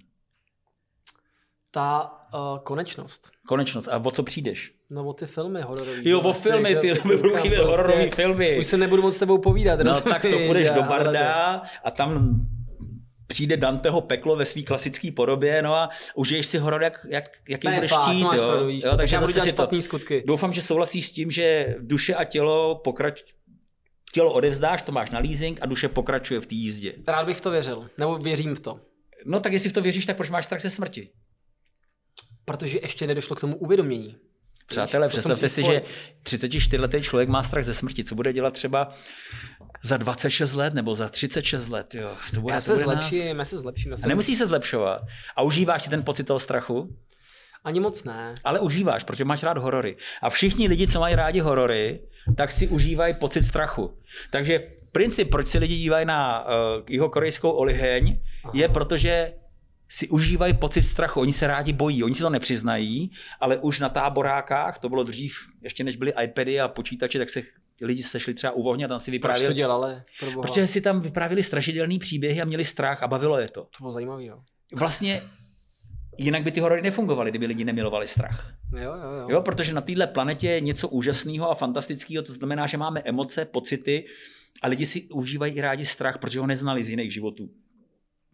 Ta uh, konečnost. Konečnost. A o co přijdeš? No o ty filmy hororový. Jo, o filmy, ty budou chybět hororový filmy. Už se nebudu moc s tebou povídat. No tak to půjdeš do Barda a tam přijde Danteho peklo ve své klasické podobě, no a užiješ si horor, jak, jak, jaký ne, budeš chtít. jo. Jo, takže zase si to. skutky. Doufám, že souhlasíš s tím, že duše a tělo pokrač... tělo odevzdáš, to máš na leasing a duše pokračuje v té jízdě. Rád bych to věřil, nebo věřím v to. No tak jestli v to věříš, tak proč máš strach ze smrti? Protože ještě nedošlo k tomu uvědomění. Přátelé, představte si, že 34-letý člověk má strach ze smrti. Co bude dělat třeba za 26 let nebo za 36 let? Jo, to bude, já, se zlepším, já se zlepším. Já se a nemusíš se zlepšovat. A užíváš si ten pocit toho strachu? Ani moc ne. Ale užíváš, protože máš rád horory. A všichni lidi, co mají rádi horory, tak si užívají pocit strachu. Takže princip, proč se lidi dívají na uh, jeho korejskou oliheň, Aha. je protože si užívají pocit strachu. Oni se rádi bojí, oni si to nepřiznají, ale už na táborákách, to bylo dřív, ještě než byly iPady a počítače, tak se lidi sešli třeba u ohně a tam si vyprávěli. Proč to dělali? Protože si tam vyprávěli strašidelný příběhy a měli strach a bavilo je to. To bylo zajímavé, jo. Vlastně jinak by ty horory nefungovaly, kdyby lidi nemilovali strach. Jo, jo, jo. jo protože na této planetě je něco úžasného a fantastického, to znamená, že máme emoce, pocity a lidi si užívají i rádi strach, protože ho neznali z jiných životů.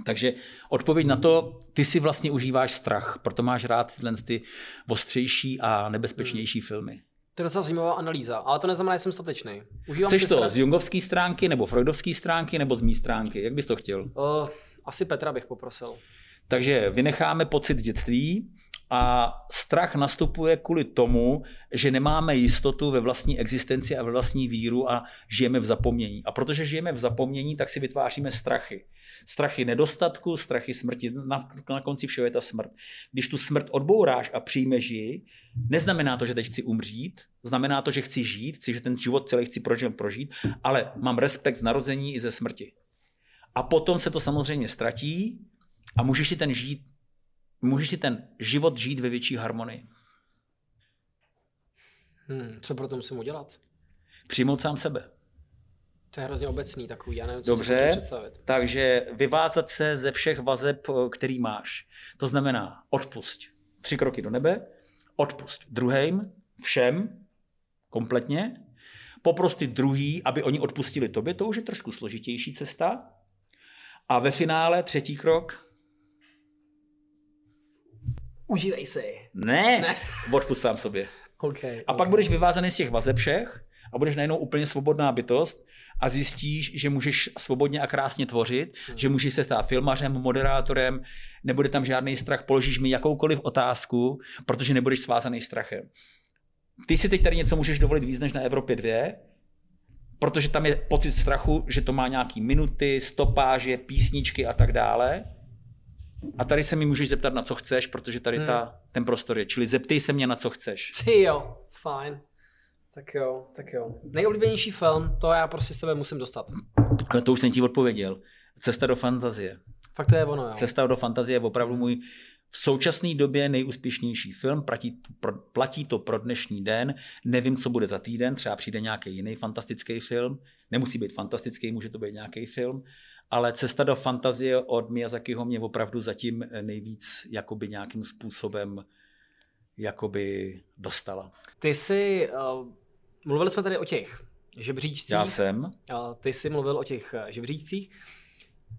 Takže odpověď na to, ty si vlastně užíváš strach, proto máš rád tyhle ty ostřejší a nebezpečnější hmm. filmy. To je docela zajímavá analýza, ale to neznamená, že jsem statečný. Užívám Chceš to strach... z jungovské stránky, nebo freudovské stránky, nebo z mý stránky? Jak bys to chtěl? Uh, asi Petra bych poprosil. Takže vynecháme pocit dětství a strach nastupuje kvůli tomu, že nemáme jistotu ve vlastní existenci a ve vlastní víru a žijeme v zapomnění. A protože žijeme v zapomnění, tak si vytváříme strachy. Strachy nedostatku, strachy smrti. Na, na konci všeho je ta smrt. Když tu smrt odbouráš a přijmeš ji, neznamená to, že teď chci umřít, znamená to, že chci žít, chci, že ten život celý chci prožít, ale mám respekt z narození i ze smrti. A potom se to samozřejmě ztratí a můžeš si ten žít můžeš si ten život žít ve větší harmonii. Hmm, co pro to musím udělat? Přijmout sám sebe. To je hrozně obecný takový, já nevím, co Dobře, si představit. takže vyvázat se ze všech vazeb, který máš. To znamená odpust. Tři kroky do nebe, odpust druhým, všem, kompletně, poprostit druhý, aby oni odpustili tobě, to už je trošku složitější cesta. A ve finále třetí krok, Užívej si. Ne, ne. odpust sám sobě. Okay, a okay. pak budeš vyvázaný z těch vazeb všech a budeš najednou úplně svobodná bytost a zjistíš, že můžeš svobodně a krásně tvořit, hmm. že můžeš se stát filmařem, moderátorem, nebude tam žádný strach, položíš mi jakoukoliv otázku, protože nebudeš svázaný strachem. Ty si teď tady něco můžeš dovolit víc než na Evropě 2, protože tam je pocit strachu, že to má nějaký minuty, stopáže, písničky a tak dále. A tady se mi můžeš zeptat, na co chceš, protože tady ta, hmm. ten prostor je. Čili zeptej se mě, na co chceš. Ty jo, fajn. Tak jo, tak jo. Nejoblíbenější film, to já prostě s tebe musím dostat. Ale to už jsem ti odpověděl. Cesta do fantazie. Fakt to je ono, jo. Cesta do fantazie je opravdu můj v současné době nejúspěšnější film, platí, pro, platí to pro dnešní den, nevím, co bude za týden, třeba přijde nějaký jiný fantastický film, nemusí být fantastický, může to být nějaký film, ale Cesta do fantazie od Miyazakiho mě opravdu zatím nejvíc jakoby nějakým způsobem jakoby dostala. Ty jsi, uh, mluvili jsme tady o těch žebříčcích. Já jsem. Uh, ty jsi mluvil o těch eh, žebříčcích.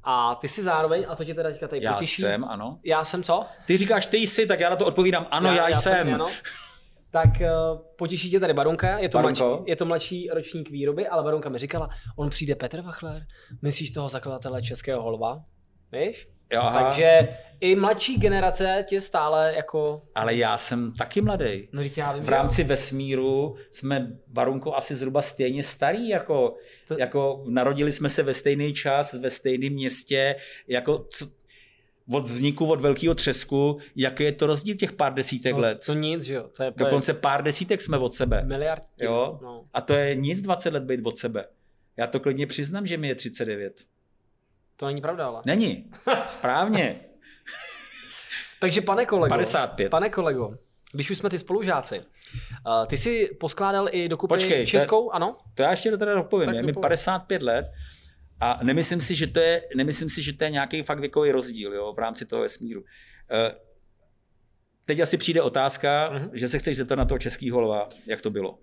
A ty jsi zároveň, a to tě teda teďka tady já potěší. Já jsem, ano. Já jsem co? Ty říkáš ty jsi, tak já na to odpovídám, ano, já, já, já jsem. jsem ano. Tak uh, potěší tě tady Barunka, je to, mladší, je to mladší ročník výroby, ale Barunka mi říkala, on přijde Petr Vachler, myslíš toho zakladatele Českého holva, víš? Jo, Takže i mladší generace tě stále jako... Ale já jsem taky mladý. No, já vím, v rámci já. vesmíru jsme Barunko asi zhruba stejně starý, jako, to... jako narodili jsme se ve stejný čas, ve stejném městě, jako co, od vzniku, od velkého třesku, jaký je to rozdíl těch pár desítek no, let? To nic, že jo. To je Dokonce pár desítek jsme od sebe. Miliard. Jo? No. A to je nic 20 let být od sebe. Já to klidně přiznám, že mi je 39. To není pravda, ale. Není. Správně. Takže pane kolego. 55. Pane kolego, když už jsme ty spolužáci, uh, ty jsi poskládal i dokupy Počkej, českou, to, ano? To já ještě teda dopovím. Je mi 55 let a nemyslím si, že to je, nemyslím si, že to je nějaký fakt věkový rozdíl jo, v rámci toho vesmíru. Uh, teď asi přijde otázka, uh-huh. že se chceš zeptat na toho českého lva, jak to bylo.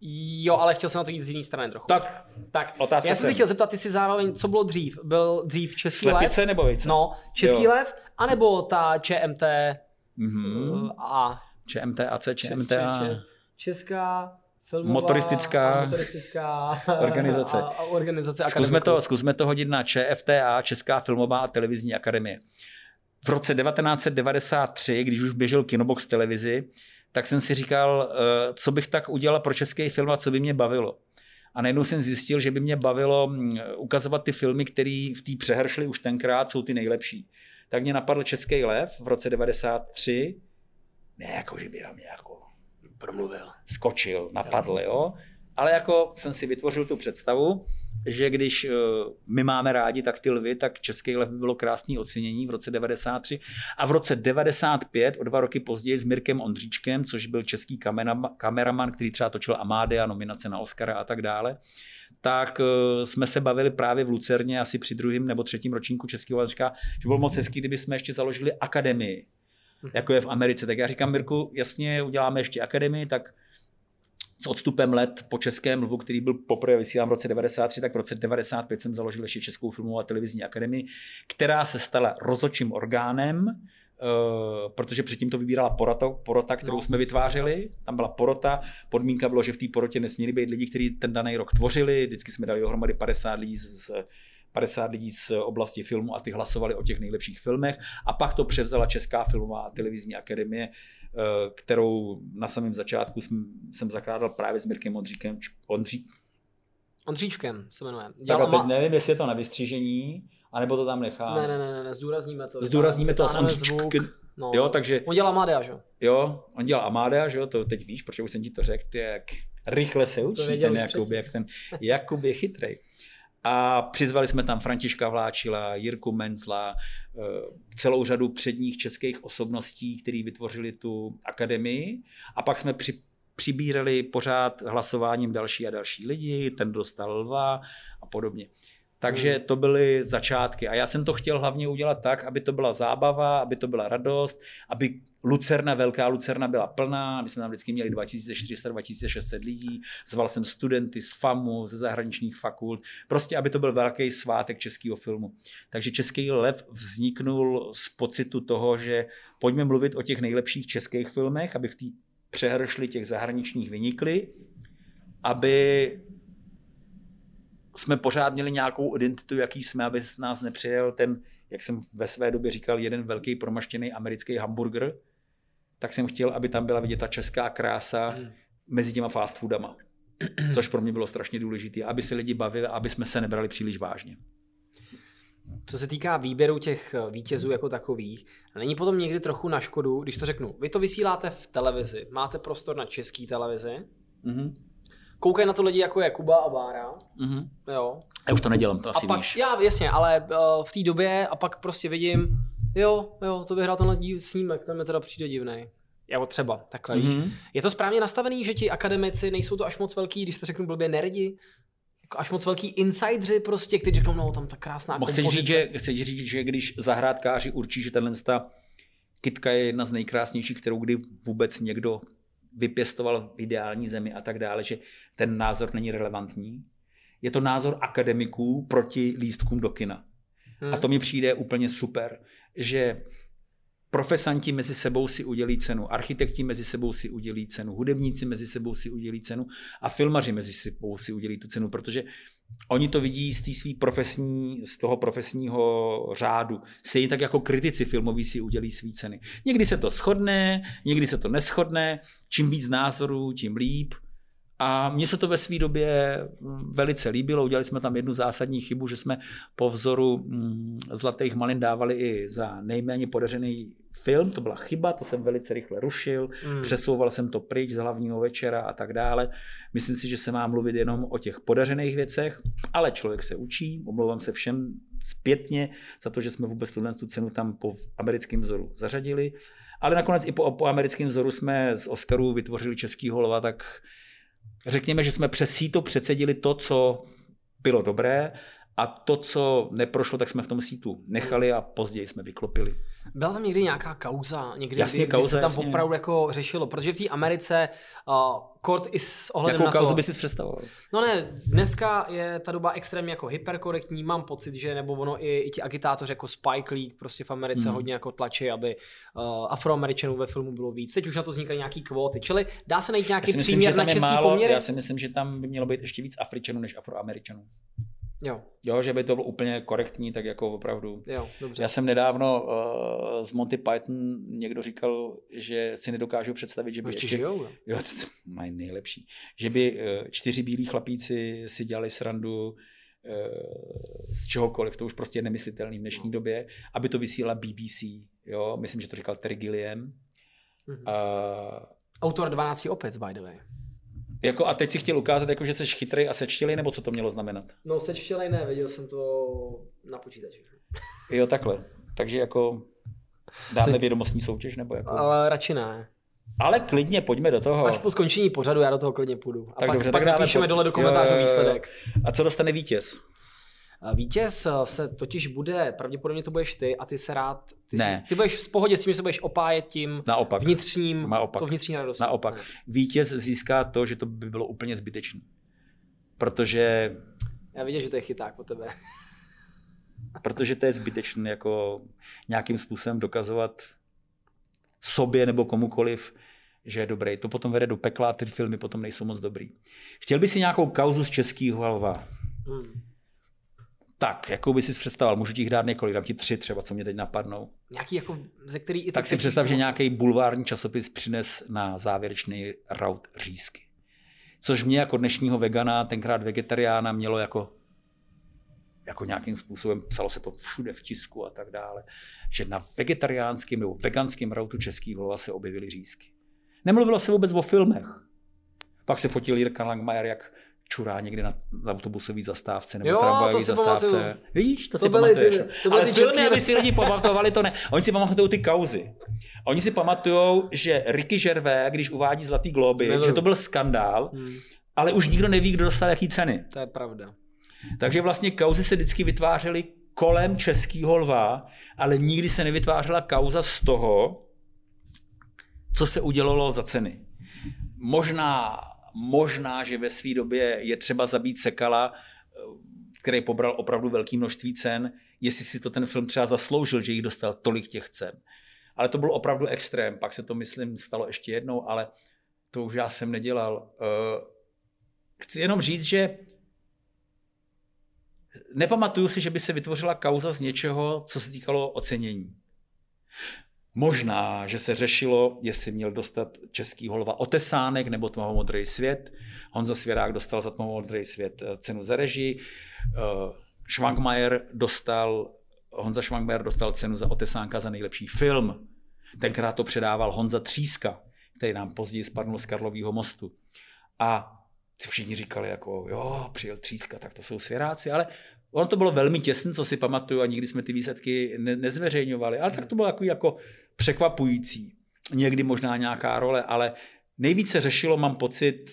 Jo, ale chtěl jsem na to jít z jiné strany trochu. Tak, tak otázka já jsem se chtěl zeptat, ty si zároveň, co bylo dřív? Byl dřív český Slepice lev? nebo vejce? No, český jo. lev, anebo ta ČMT mm-hmm. a... ČMT a C, ČMT a... Česká filmová motoristická, a motoristická organizace. A, a organizace zkusme to, zkusme to hodit na ČFTA, Česká filmová a televizní akademie. V roce 1993, když už běžel Kinobox televizi, tak jsem si říkal, eh, co bych tak udělal pro český film a co by mě bavilo. A najednou jsem zjistil, že by mě bavilo hm, ukazovat ty filmy, které v té přehršli už tenkrát jsou ty nejlepší. Tak mě napadl Český lev v roce 93. Ne jako, že by na mě jako promluvil. Skočil, napadl, jo. Ale jako jsem si vytvořil tu představu, že když eh, my máme rádi tak ty lvy, tak Český lev by bylo krásný ocenění v roce 93 a v roce 95, o dva roky později s Mirkem Ondříčkem, což byl český kameraman, který třeba točil Amádea, nominace na Oscara a tak dále, tak eh, jsme se bavili právě v Lucerně asi při druhém nebo třetím ročníku Českého lev. Říká, že bylo moc hezký, kdyby jsme ještě založili akademii, jako je v Americe. Tak já říkám, Mirku, jasně, uděláme ještě akademii, tak s odstupem let po Českém lvu, který byl poprvé vysílán v roce 93, tak v roce 95 jsem založil ještě Českou filmovou a televizní akademii, která se stala rozhodčím orgánem, Uh, protože předtím to vybírala porota, porota kterou no, jsme vytvářeli. Tam byla porota, podmínka bylo, že v té porotě nesměli být lidi, kteří ten daný rok tvořili. Vždycky jsme dali dohromady 50 lidí z, 50 lidí z oblasti filmu a ty hlasovali o těch nejlepších filmech. A pak to převzala Česká filmová a televizní akademie, eh, kterou na samém začátku jsem, jsem zakládal právě s Mirkem Ondříkem. Ondří... Ondříčkem se jmenuje. Dělal tak a teď nevím, jestli je to na vystřížení, anebo to tam nechám. Ne, ne, ne, ne, zdůrazníme to. Zdůrazníme to s zvuk. No, jo, takže... On dělá Amadea, že jo? on dělá Amadea, že jo, to teď víš, protože už jsem ti to řekl, ty jak rychle se učí ten Jakub, jak ten Jakub je chytrej. A přizvali jsme tam Františka Vláčila, Jirku Menzla, eh, celou řadu předních českých osobností, kteří vytvořili tu akademii. A pak jsme při, přibírali pořád hlasováním další a další lidi, ten dostal lva a podobně. Takže hmm. to byly začátky. A já jsem to chtěl hlavně udělat tak, aby to byla zábava, aby to byla radost, aby Lucerna, velká Lucerna byla plná, my jsme tam vždycky měli 2400-2600 lidí, zval jsem studenty z FAMu, ze zahraničních fakult, prostě aby to byl velký svátek českého filmu. Takže Český lev vzniknul z pocitu toho, že pojďme mluvit o těch nejlepších českých filmech, aby v té přehršli těch zahraničních vynikly, aby jsme pořád měli nějakou identitu, jaký jsme, aby z nás nepřijel ten, jak jsem ve své době říkal, jeden velký promaštěný americký hamburger, tak jsem chtěl, aby tam byla vidět ta česká krása hmm. mezi těma fast foodama. Což pro mě bylo strašně důležité, aby se lidi bavili, aby jsme se nebrali příliš vážně. Co se týká výběru těch eh, vítězů jako takových, není potom někdy trochu na škodu, když to řeknu, vy to vysíláte v televizi, máte prostor na české televizi, mm-hmm koukají na to lidi jako je Kuba a Bára. Mm-hmm. Jo. Já už to nedělám, to asi a pak, víš. Já, jasně, ale uh, v té době a pak prostě vidím, jo, jo, to vyhrál tenhle díl snímek, ten mi teda přijde divný. Jako třeba, takhle mm-hmm. víš. Je to správně nastavený, že ti akademici nejsou to až moc velký, když to řeknu blbě, nerdi? Jako až moc velký insidři prostě, kteří řeknou, no tam ta krásná Bo chceš říct, že, chceš říct, že když zahrádkáři určí, že tenhle ta kytka je jedna z nejkrásnějších, kterou kdy vůbec někdo vypěstoval v ideální zemi a tak dále, že ten názor není relevantní. Je to názor akademiků proti lístkům do kina. Hmm. A to mi přijde úplně super, že profesanti mezi sebou si udělí cenu, architekti mezi sebou si udělí cenu, hudebníci mezi sebou si udělí cenu a filmaři mezi sebou si udělí tu cenu, protože oni to vidí z, svý profesní, z toho profesního řádu. Stejně tak jako kritici filmoví si udělí svý ceny. Někdy se to shodne, někdy se to neschodne, čím víc názorů, tím líp. A mně se to ve své době mm, velice líbilo. Udělali jsme tam jednu zásadní chybu, že jsme po vzoru mm, Zlatých malin dávali i za nejméně podařený film. To byla chyba, to jsem velice rychle rušil. Mm. Přesouval jsem to pryč z hlavního večera a tak dále. Myslím si, že se má mluvit jenom o těch podařených věcech, ale člověk se učí. Omlouvám se všem zpětně za to, že jsme vůbec tuhle tu cenu tam po americkém vzoru zařadili. Ale nakonec i po, po americkém vzoru jsme z Oscarů vytvořili český holova, tak řekněme, že jsme přes síto přecedili to, co bylo dobré a to, co neprošlo, tak jsme v tom sítu nechali a později jsme vyklopili. Byla tam někdy nějaká kauza, někdy, jasně, kdy, kauza, kdy se tam jasně. opravdu jako řešilo, protože v té Americe uh, kort i s ohledem Jakou na kauzu to... by si představoval? No ne, dneska je ta doba extrémně jako hyperkorektní, mám pocit, že nebo ono i, i ti agitátoři jako Spike League prostě v Americe hmm. hodně jako tlačí, aby uh, afroameričanů ve filmu bylo víc. Teď už na to vznikají nějaký kvóty, čili dá se najít nějaký myslím, příměr na český málo, poměry? Já si myslím, že tam by mělo být ještě víc Afričanů než Afroameričanů. Jo. Jo, že by to bylo úplně korektní, tak jako opravdu. Jo, dobře. Já jsem nedávno uh, z Monty Python někdo říkal, že si nedokážu představit, že by ještě... Žijou, jo, jo to mají nejlepší. Že by uh, čtyři bílí chlapíci si dělali srandu uh, z čehokoliv, to už prostě je nemyslitelný v dnešní době, aby to vysílala BBC, jo, myslím, že to říkal Terry Gilliam. Mm-hmm. Uh, Autor 12 opec, by the way. Jako a teď si chtěl ukázat, jako, že jsi chytrý a sečtělej, nebo co to mělo znamenat? No sečtělej ne, viděl jsem to na počítači. Jo, takhle. Takže jako dáme vědomostní soutěž, nebo jako... Ale radši ne. Ale klidně, pojďme do toho. Až po skončení pořadu já do toho klidně půjdu. A tak pak, dobře, pak tak napíšeme po... dole do komentářů výsledek. A co dostane vítěz? Vítěz se totiž bude, pravděpodobně to budeš ty a ty se rád, ty, ne. Si, ty budeš v pohodě s tím, že se budeš opájet tím Naopak. vnitřním, Naopak. to vnitřní radost. Naopak. Ne. Vítěz získá to, že to by bylo úplně zbytečné. Protože... Já vidím, že to je chyták po tebe. protože to je zbytečné jako nějakým způsobem dokazovat sobě nebo komukoliv, že je dobrý. To potom vede do pekla a ty filmy potom nejsou moc dobrý. Chtěl by si nějakou kauzu z českého lva? Hmm. Tak, jakou by si představoval? Můžu ti jich dát několik, dám ti tři třeba, co mě teď napadnou. Nějaký jako, ze který i Tak si představ, že nějaký bulvární časopis přines na závěrečný raut řízky. Což mě jako dnešního vegana, tenkrát vegetariána, mělo jako jako nějakým způsobem, psalo se to všude v tisku a tak dále, že na vegetariánském nebo veganském rautu českého lova se objevily řízky. Nemluvilo se vůbec o filmech. Pak se fotil Jirka Langmajer, jak čurá někde na autobusové zastávce nebo tramvajové zastávce. Pamatuju. Vidíš, to, to si pamatuješ. Ty, to Ale ty filmy, český... aby si lidi pamatovali, to ne. Oni si pamatují ty kauzy. Oni si pamatují, že Ricky Gervais, když uvádí Zlatý globy, Never. že to byl skandál, hmm. ale už nikdo neví, kdo dostal jaký ceny. To je pravda. Takže vlastně kauzy se vždycky vytvářely kolem českého lva, ale nikdy se nevytvářela kauza z toho, co se udělalo za ceny. Možná, možná, že ve své době je třeba zabít Sekala, který pobral opravdu velké množství cen, jestli si to ten film třeba zasloužil, že jich dostal tolik těch cen. Ale to byl opravdu extrém. Pak se to, myslím, stalo ještě jednou, ale to už já jsem nedělal. Chci jenom říct, že nepamatuju si, že by se vytvořila kauza z něčeho, co se týkalo ocenění. Možná, že se řešilo, jestli měl dostat český holva otesánek nebo tmavomodrý svět. Honza Svěrák dostal za tmavomodrý svět cenu za režii. Schwankmajer dostal, Honza Schwankmajer dostal cenu za otesánka za nejlepší film. Tenkrát to předával Honza Tříska, který nám později spadnul z Karlového mostu. A všichni říkali jako, jo, přijel tříska, tak to jsou svěráci, ale ono to bylo velmi těsné, co si pamatuju a nikdy jsme ty výsledky ne- nezveřejňovali, ale tak to bylo jako, jako překvapující. Někdy možná nějaká role, ale nejvíce řešilo, mám pocit,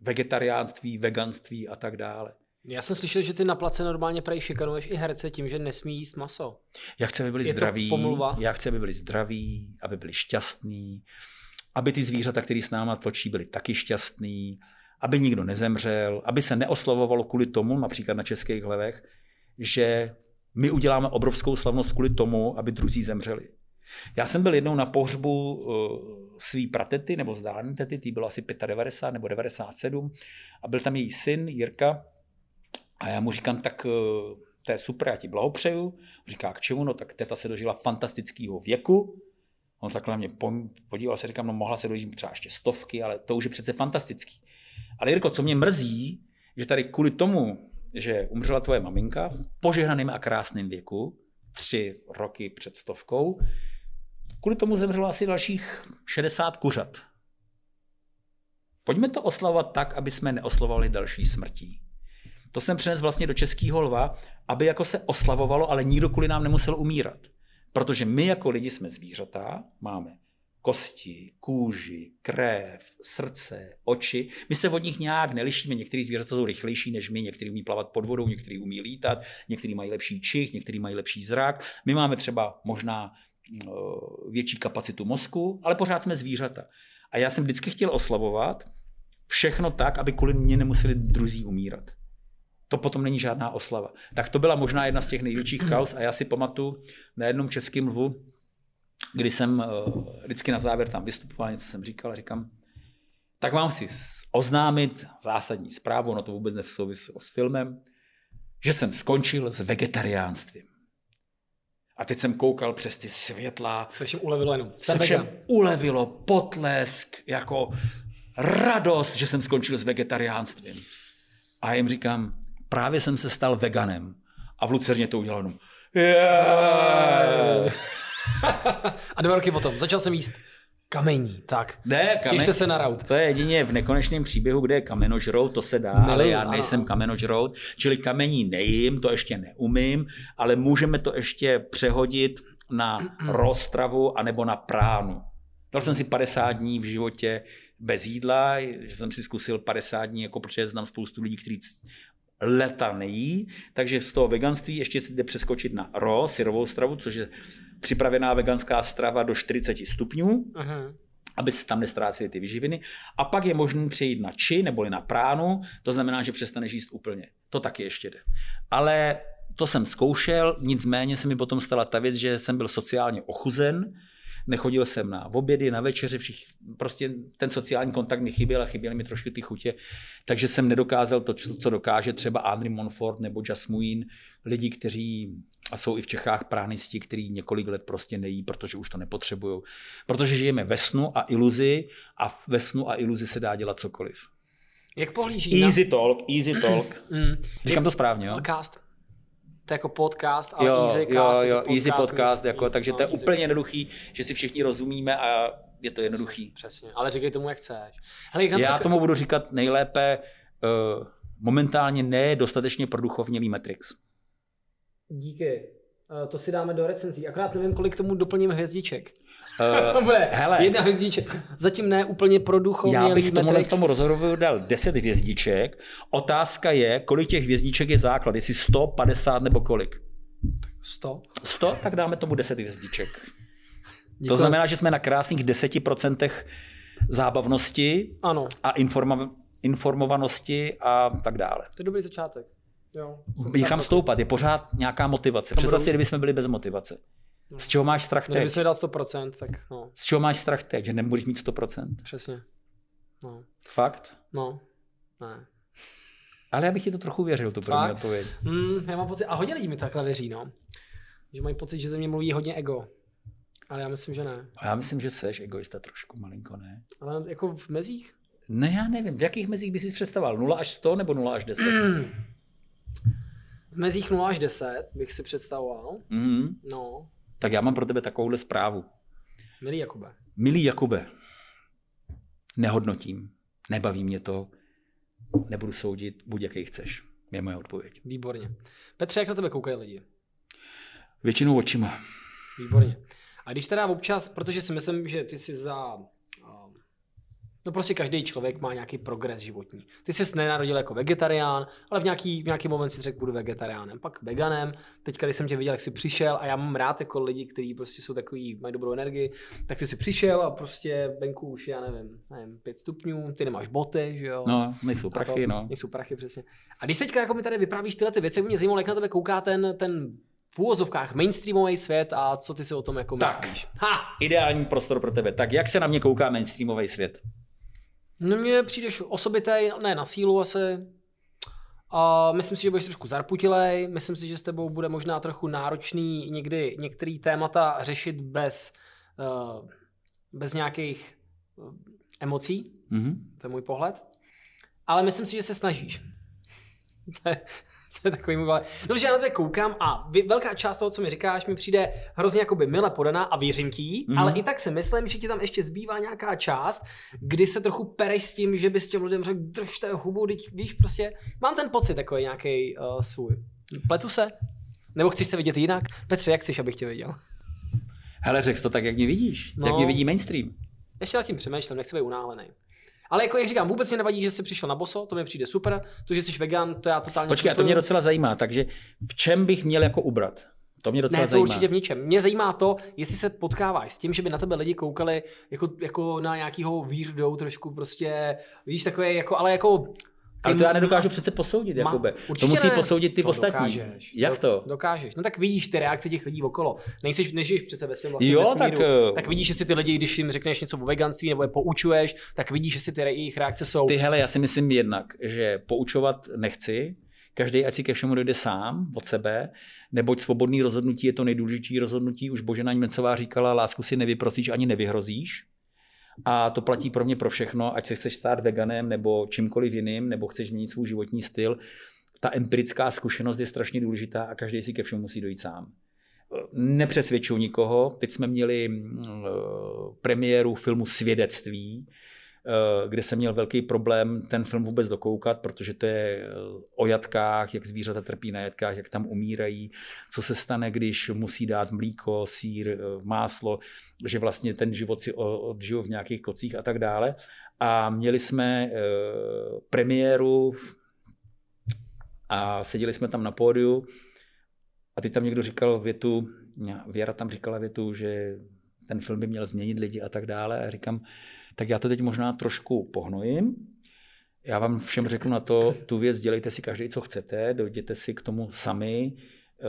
vegetariánství, veganství a tak dále. Já jsem slyšel, že ty na place normálně prej šikanuješ i herce tím, že nesmí jíst maso. Já chci, aby byli Je zdraví, pomluva? já chci, aby byli zdraví, aby byli šťastní, aby ty zvířata, které s náma točí, byly taky šťastní, aby nikdo nezemřel, aby se neoslavovalo kvůli tomu, například na českých levech, že my uděláme obrovskou slavnost kvůli tomu, aby druzí zemřeli. Já jsem byl jednou na pohřbu uh, svý pratety, nebo vzdálené tety, tý bylo asi 95 nebo 97, a byl tam její syn Jirka, a já mu říkám, tak uh, to je super, já ti blahopřeju. Říká, k čemu? No tak teta se dožila fantastického věku. On takhle na mě podíval se, říkám, no mohla se dožít třeba ještě stovky, ale to už je přece fantastický. Ale Jirko, co mě mrzí, že tady kvůli tomu, že umřela tvoje maminka v požehnaném a krásném věku, tři roky před stovkou, kvůli tomu zemřelo asi dalších 60 kuřat. Pojďme to oslavovat tak, aby jsme neoslavovali další smrtí. To jsem přinesl vlastně do Českého lva, aby jako se oslavovalo, ale nikdo kvůli nám nemusel umírat. Protože my jako lidi jsme zvířata, máme kosti, kůži, krev, srdce, oči. My se od nich nějak nelišíme. Některý zvířata jsou rychlejší než my, některý umí plavat pod vodou, některý umí lítat, některý mají lepší čich, některý mají lepší zrak. My máme třeba možná eh, větší kapacitu mozku, ale pořád jsme zvířata. A já jsem vždycky chtěl oslavovat všechno tak, aby kvůli mě nemuseli druzí umírat. To potom není žádná oslava. Tak to byla možná jedna z těch největších kaus a já si pamatuju na jednom českém lvu, kdy jsem uh, vždycky na závěr tam vystupoval, něco jsem říkal říkám, tak vám si oznámit zásadní zprávu, no to vůbec nesouviselo s filmem, že jsem skončil s vegetariánstvím. A teď jsem koukal přes ty světla, Se všem ulevilo jenom. se všem ulevilo potlesk, jako radost, že jsem skončil s vegetariánstvím. A jim říkám, právě jsem se stal veganem. A v Lucerně to udělal jenom. Yeah! A dva roky potom začal jsem jíst kamení. Tak. Ne, kamen, Těšte se na raut. To je jedině v nekonečném příběhu, kde je kamenožrout, to se dá, Miluju, ale já ano, nejsem kamenožrout, čili kamení nejím, to ještě neumím, ale můžeme to ještě přehodit na roztravu anebo na pránu. Dal jsem si 50 dní v životě bez jídla, že jsem si zkusil 50 dní, jako protože znám spoustu lidí, kteří leta nejí, takže z toho veganství ještě se jde přeskočit na ro, syrovou stravu, což je připravená veganská strava do 40 stupňů, Uh-huh. aby se tam nestrácely ty vyživiny. A pak je možné přejít na či neboli na pránu, to znamená, že přestaneš jíst úplně. To taky ještě jde. Ale to jsem zkoušel, nicméně se mi potom stala ta věc, že jsem byl sociálně ochuzen, nechodil jsem na obědy, na večeře, všich, prostě ten sociální kontakt mi chyběl a chyběly mi trošku ty chutě, takže jsem nedokázal to, co dokáže třeba Andri Monfort nebo Jasmuin, lidi, kteří a jsou i v Čechách pránisti, kteří několik let prostě nejí, protože už to nepotřebují. Protože žijeme ve snu a iluzi a ve snu a iluzi se dá dělat cokoliv. Jak pohlíží Easy talk, easy talk. na... Mm. Říkám to správně, jo? Cast. To je jako podcast, ale Jo, easy jo, cast. jo, jako easy podcast, jako, takže to je no, easy. úplně jednoduchý, že si všichni rozumíme a je to jednoduchý. Přesně, ale říkej tomu, jak chceš. Hele, jak Já to, tomu budu říkat nejlépe uh, momentálně ne dostatečně produchovnělý Matrix. Díky. Eh, To si dáme do recenzí. Akorát nevím, kolik tomu doplním hvězdiček. Uh, hele. jedna hvězdiček. Zatím ne úplně produchovně já bych tomu, Matrix. tomu rozhovoru dal 10 hvězdiček. Otázka je, kolik těch hvězdiček je základ, jestli 100, 50 nebo kolik. 100. 100, tak dáme tomu 10 hvězdiček. Děkuji. To znamená, že jsme na krásných 10% zábavnosti Ano, a informa- informovanosti a tak dále. to je dobrý začátek. Jo. sám stoupat, je pořád nějaká motivace. Představ si, kdyby jsme byli bez motivace. Z čeho máš strach No, kdyby teď? se dal 100%, tak no, Z čeho máš strach teď, že nebudeš mít 100%? přesně. No, Fakt? no, ne. Ale já bych ti to trochu věřil, tu první odpověď. Hmm, já mám pocit, a hodně lidí mi takhle věří, no. Že mají pocit, že ze mě mluví hodně ego. Ale já myslím, že ne. A já myslím, že seš egoista trošku, malinko, ne? Ale jako v mezích? Ne, já nevím. V jakých mezích bys si představoval? 0 až 100 nebo 0 až 10? V mezích 0 až 10 bych si představoval. mm No, Tak já mám pro tebe takovouhle zprávu. milý Jakube. Milý Jakube, nehodnotím, nebaví mě to, nebudu soudit, buď jaký chceš. Je moje odpověď. Výborně. Petře, jak na tebe koukají lidi? Většinou očima. Výborně. A když teda občas, protože si myslím, že ty jsi za No prostě každý člověk má nějaký progres životní. Ty jsi nenarodil jako vegetarián, ale v nějaký, v nějaký moment si řekl, budu vegetariánem, pak veganem. Teď, když jsem tě viděl, jak jsi přišel a já mám rád jako lidi, kteří prostě jsou takový, mají dobrou energii, tak ty jsi přišel a prostě venku už, já nevím, nevím, pět stupňů, ty nemáš boty, že jo? No, nejsou prachy, no. Nejsou prachy, přesně. A když teďka jako mi tady vyprávíš tyhle ty věci, mě zajímalo, jak na tebe kouká ten, ten v úvozovkách mainstreamový svět a co ty si o tom jako tak, myslíš? Ha! Ideální prostor pro tebe. Tak jak se na mě kouká mainstreamový svět? No mně přijdeš osobitej, ne na sílu asi. A myslím si, že budeš trošku zarputilej, myslím si, že s tebou bude možná trochu náročný někdy některé témata řešit bez, uh, bez nějakých uh, emocí. Mm-hmm. To je můj pohled. Ale myslím si, že se snažíš. to je takový můj vale. No, že já na tebe koukám a velká část toho, co mi říkáš, mi přijde hrozně jakoby mile podaná a věřím ti, mm. ale i tak si myslím, že ti tam ještě zbývá nějaká část, kdy se trochu pereš s tím, že bys těm lidem řekl, držte hubu, teď víš, prostě mám ten pocit takový nějaký uh, svůj. Pletu se? Nebo chceš se vidět jinak? Petře, jak chceš, abych tě viděl? Hele, řekl to tak, jak mě vidíš, no, jak mě vidí mainstream. Ještě nad tím přemýšlím, nechci být unáhlený. Ale jako jak říkám, vůbec mě nevadí, že jsi přišel na boso, to mi přijde super. To, že jsi vegan, to já totálně. Počkej, to mě docela zajímá, takže v čem bych měl jako ubrat? To mě docela ne, to zajímá. určitě v ničem. Mě zajímá to, jestli se potkáváš s tím, že by na tebe lidi koukali jako, jako na nějakýho weirdo, trošku prostě, víš, takové jako, ale jako ale to já nedokážu přece posoudit, Jakube. To musí ne. posoudit ty to ostatní. Dokážeš. Jak to? Dokážeš. No tak vidíš ty reakce těch lidí okolo. Nejsiš, nežiješ přece ve svém vlastním jo, vesmíru. Tak, eh, tak vidíš, že si ty lidi, když jim řekneš něco o veganství nebo je poučuješ, tak vidíš, že si ty jejich reakce jsou. Ty hele, já si myslím jednak, že poučovat nechci, každý ať si ke všemu dojde sám od sebe, neboť svobodný rozhodnutí je to nejdůležitější rozhodnutí. Už Božena Němecová říkala, lásku si nevyprosíš ani nevyhrozíš. A to platí pro mě pro všechno, ať se chceš stát veganem nebo čímkoliv jiným, nebo chceš změnit svůj životní styl. Ta empirická zkušenost je strašně důležitá a každý si ke všemu musí dojít sám. Nepřesvědčuji nikoho. Teď jsme měli mm, premiéru filmu Svědectví, Eh, kde jsem měl velký problém ten film vůbec dokoukat, protože to je eh, o jatkách, jak zvířata trpí na jatkách, jak tam umírají, co se stane, když musí dát mlíko, sír, eh, máslo, že vlastně ten život si odžijou v nějakých kocích a tak dále. A měli jsme premiéru a seděli jsme tam na pódiu a teď tam někdo říkal větu, Věra tam říkala větu, že ten film by měl změnit lidi a tak dále. A říkám, tak já to teď možná trošku pohnojím. Já vám všem řeknu na to, tu věc dělejte si každý, co chcete, dojděte si k tomu sami, eh,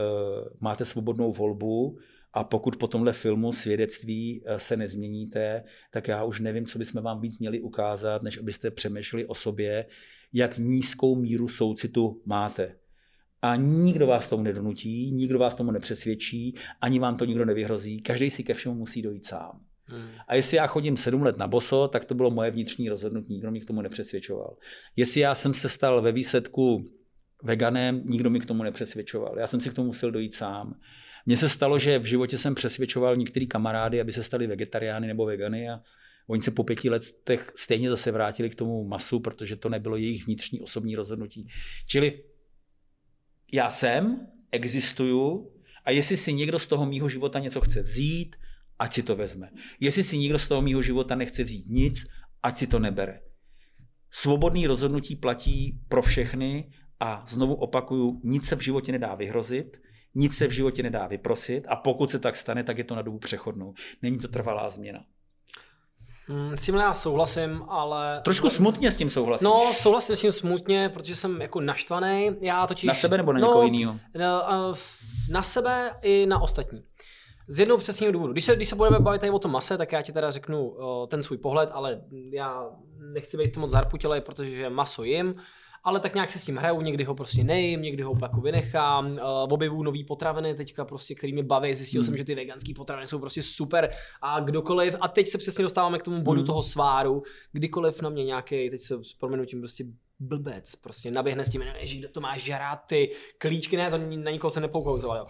máte svobodnou volbu a pokud po tomhle filmu svědectví eh, se nezměníte, tak já už nevím, co bychom vám víc měli ukázat, než abyste přemýšleli o sobě, jak nízkou míru soucitu máte. A nikdo vás tomu nedonutí, nikdo vás tomu nepřesvědčí, ani vám to nikdo nevyhrozí. Každý si ke všemu musí dojít sám. Hmm. A jestli já chodím sedm let na boso, tak to bylo moje vnitřní rozhodnutí, nikdo mě k tomu nepřesvědčoval. Jestli já jsem se stal ve výsledku veganem, nikdo mi k tomu nepřesvědčoval. Já jsem si k tomu musel dojít sám. Mně se stalo, že v životě jsem přesvědčoval některý kamarády, aby se stali vegetariány nebo vegany a oni se po pěti letech stejně zase vrátili k tomu masu, protože to nebylo jejich vnitřní osobní rozhodnutí. Čili já jsem, existuju a jestli si někdo z toho mýho života něco chce vzít, ať si to vezme. Jestli si nikdo z toho mýho života nechce vzít nic, ať si to nebere. Svobodný rozhodnutí platí pro všechny a znovu opakuju, nic se v životě nedá vyhrozit, nic se v životě nedá vyprosit a pokud se tak stane, tak je to na dobu přechodnou. Není to trvalá změna. Hmm, s tím já souhlasím, ale... Trošku smutně s tím souhlasím. No, souhlasím s tím smutně, protože jsem jako naštvaný. Já totiž... Na sebe nebo na no, někoho jiného? Na, na sebe i na ostatní. Z jednoho přesného důvodu. Když se, když se budeme bavit tady o tom mase, tak já ti teda řeknu uh, ten svůj pohled, ale já nechci být to moc zarputilej, protože maso jim, ale tak nějak se s tím hraju, někdy ho prostě nejím, někdy ho jako vynechám, uh, objevu nový potraviny teďka prostě, který mě baví, zjistil hmm. jsem, že ty veganské potraviny jsou prostě super a kdokoliv, a teď se přesně dostáváme k tomu bodu hmm. toho sváru, kdykoliv na mě nějaký, teď se s proměnutím prostě blbec, prostě naběhne s tím, že kdo to má žrát, ty klíčky, ne, to na nikoho se nepoukouzoval, jo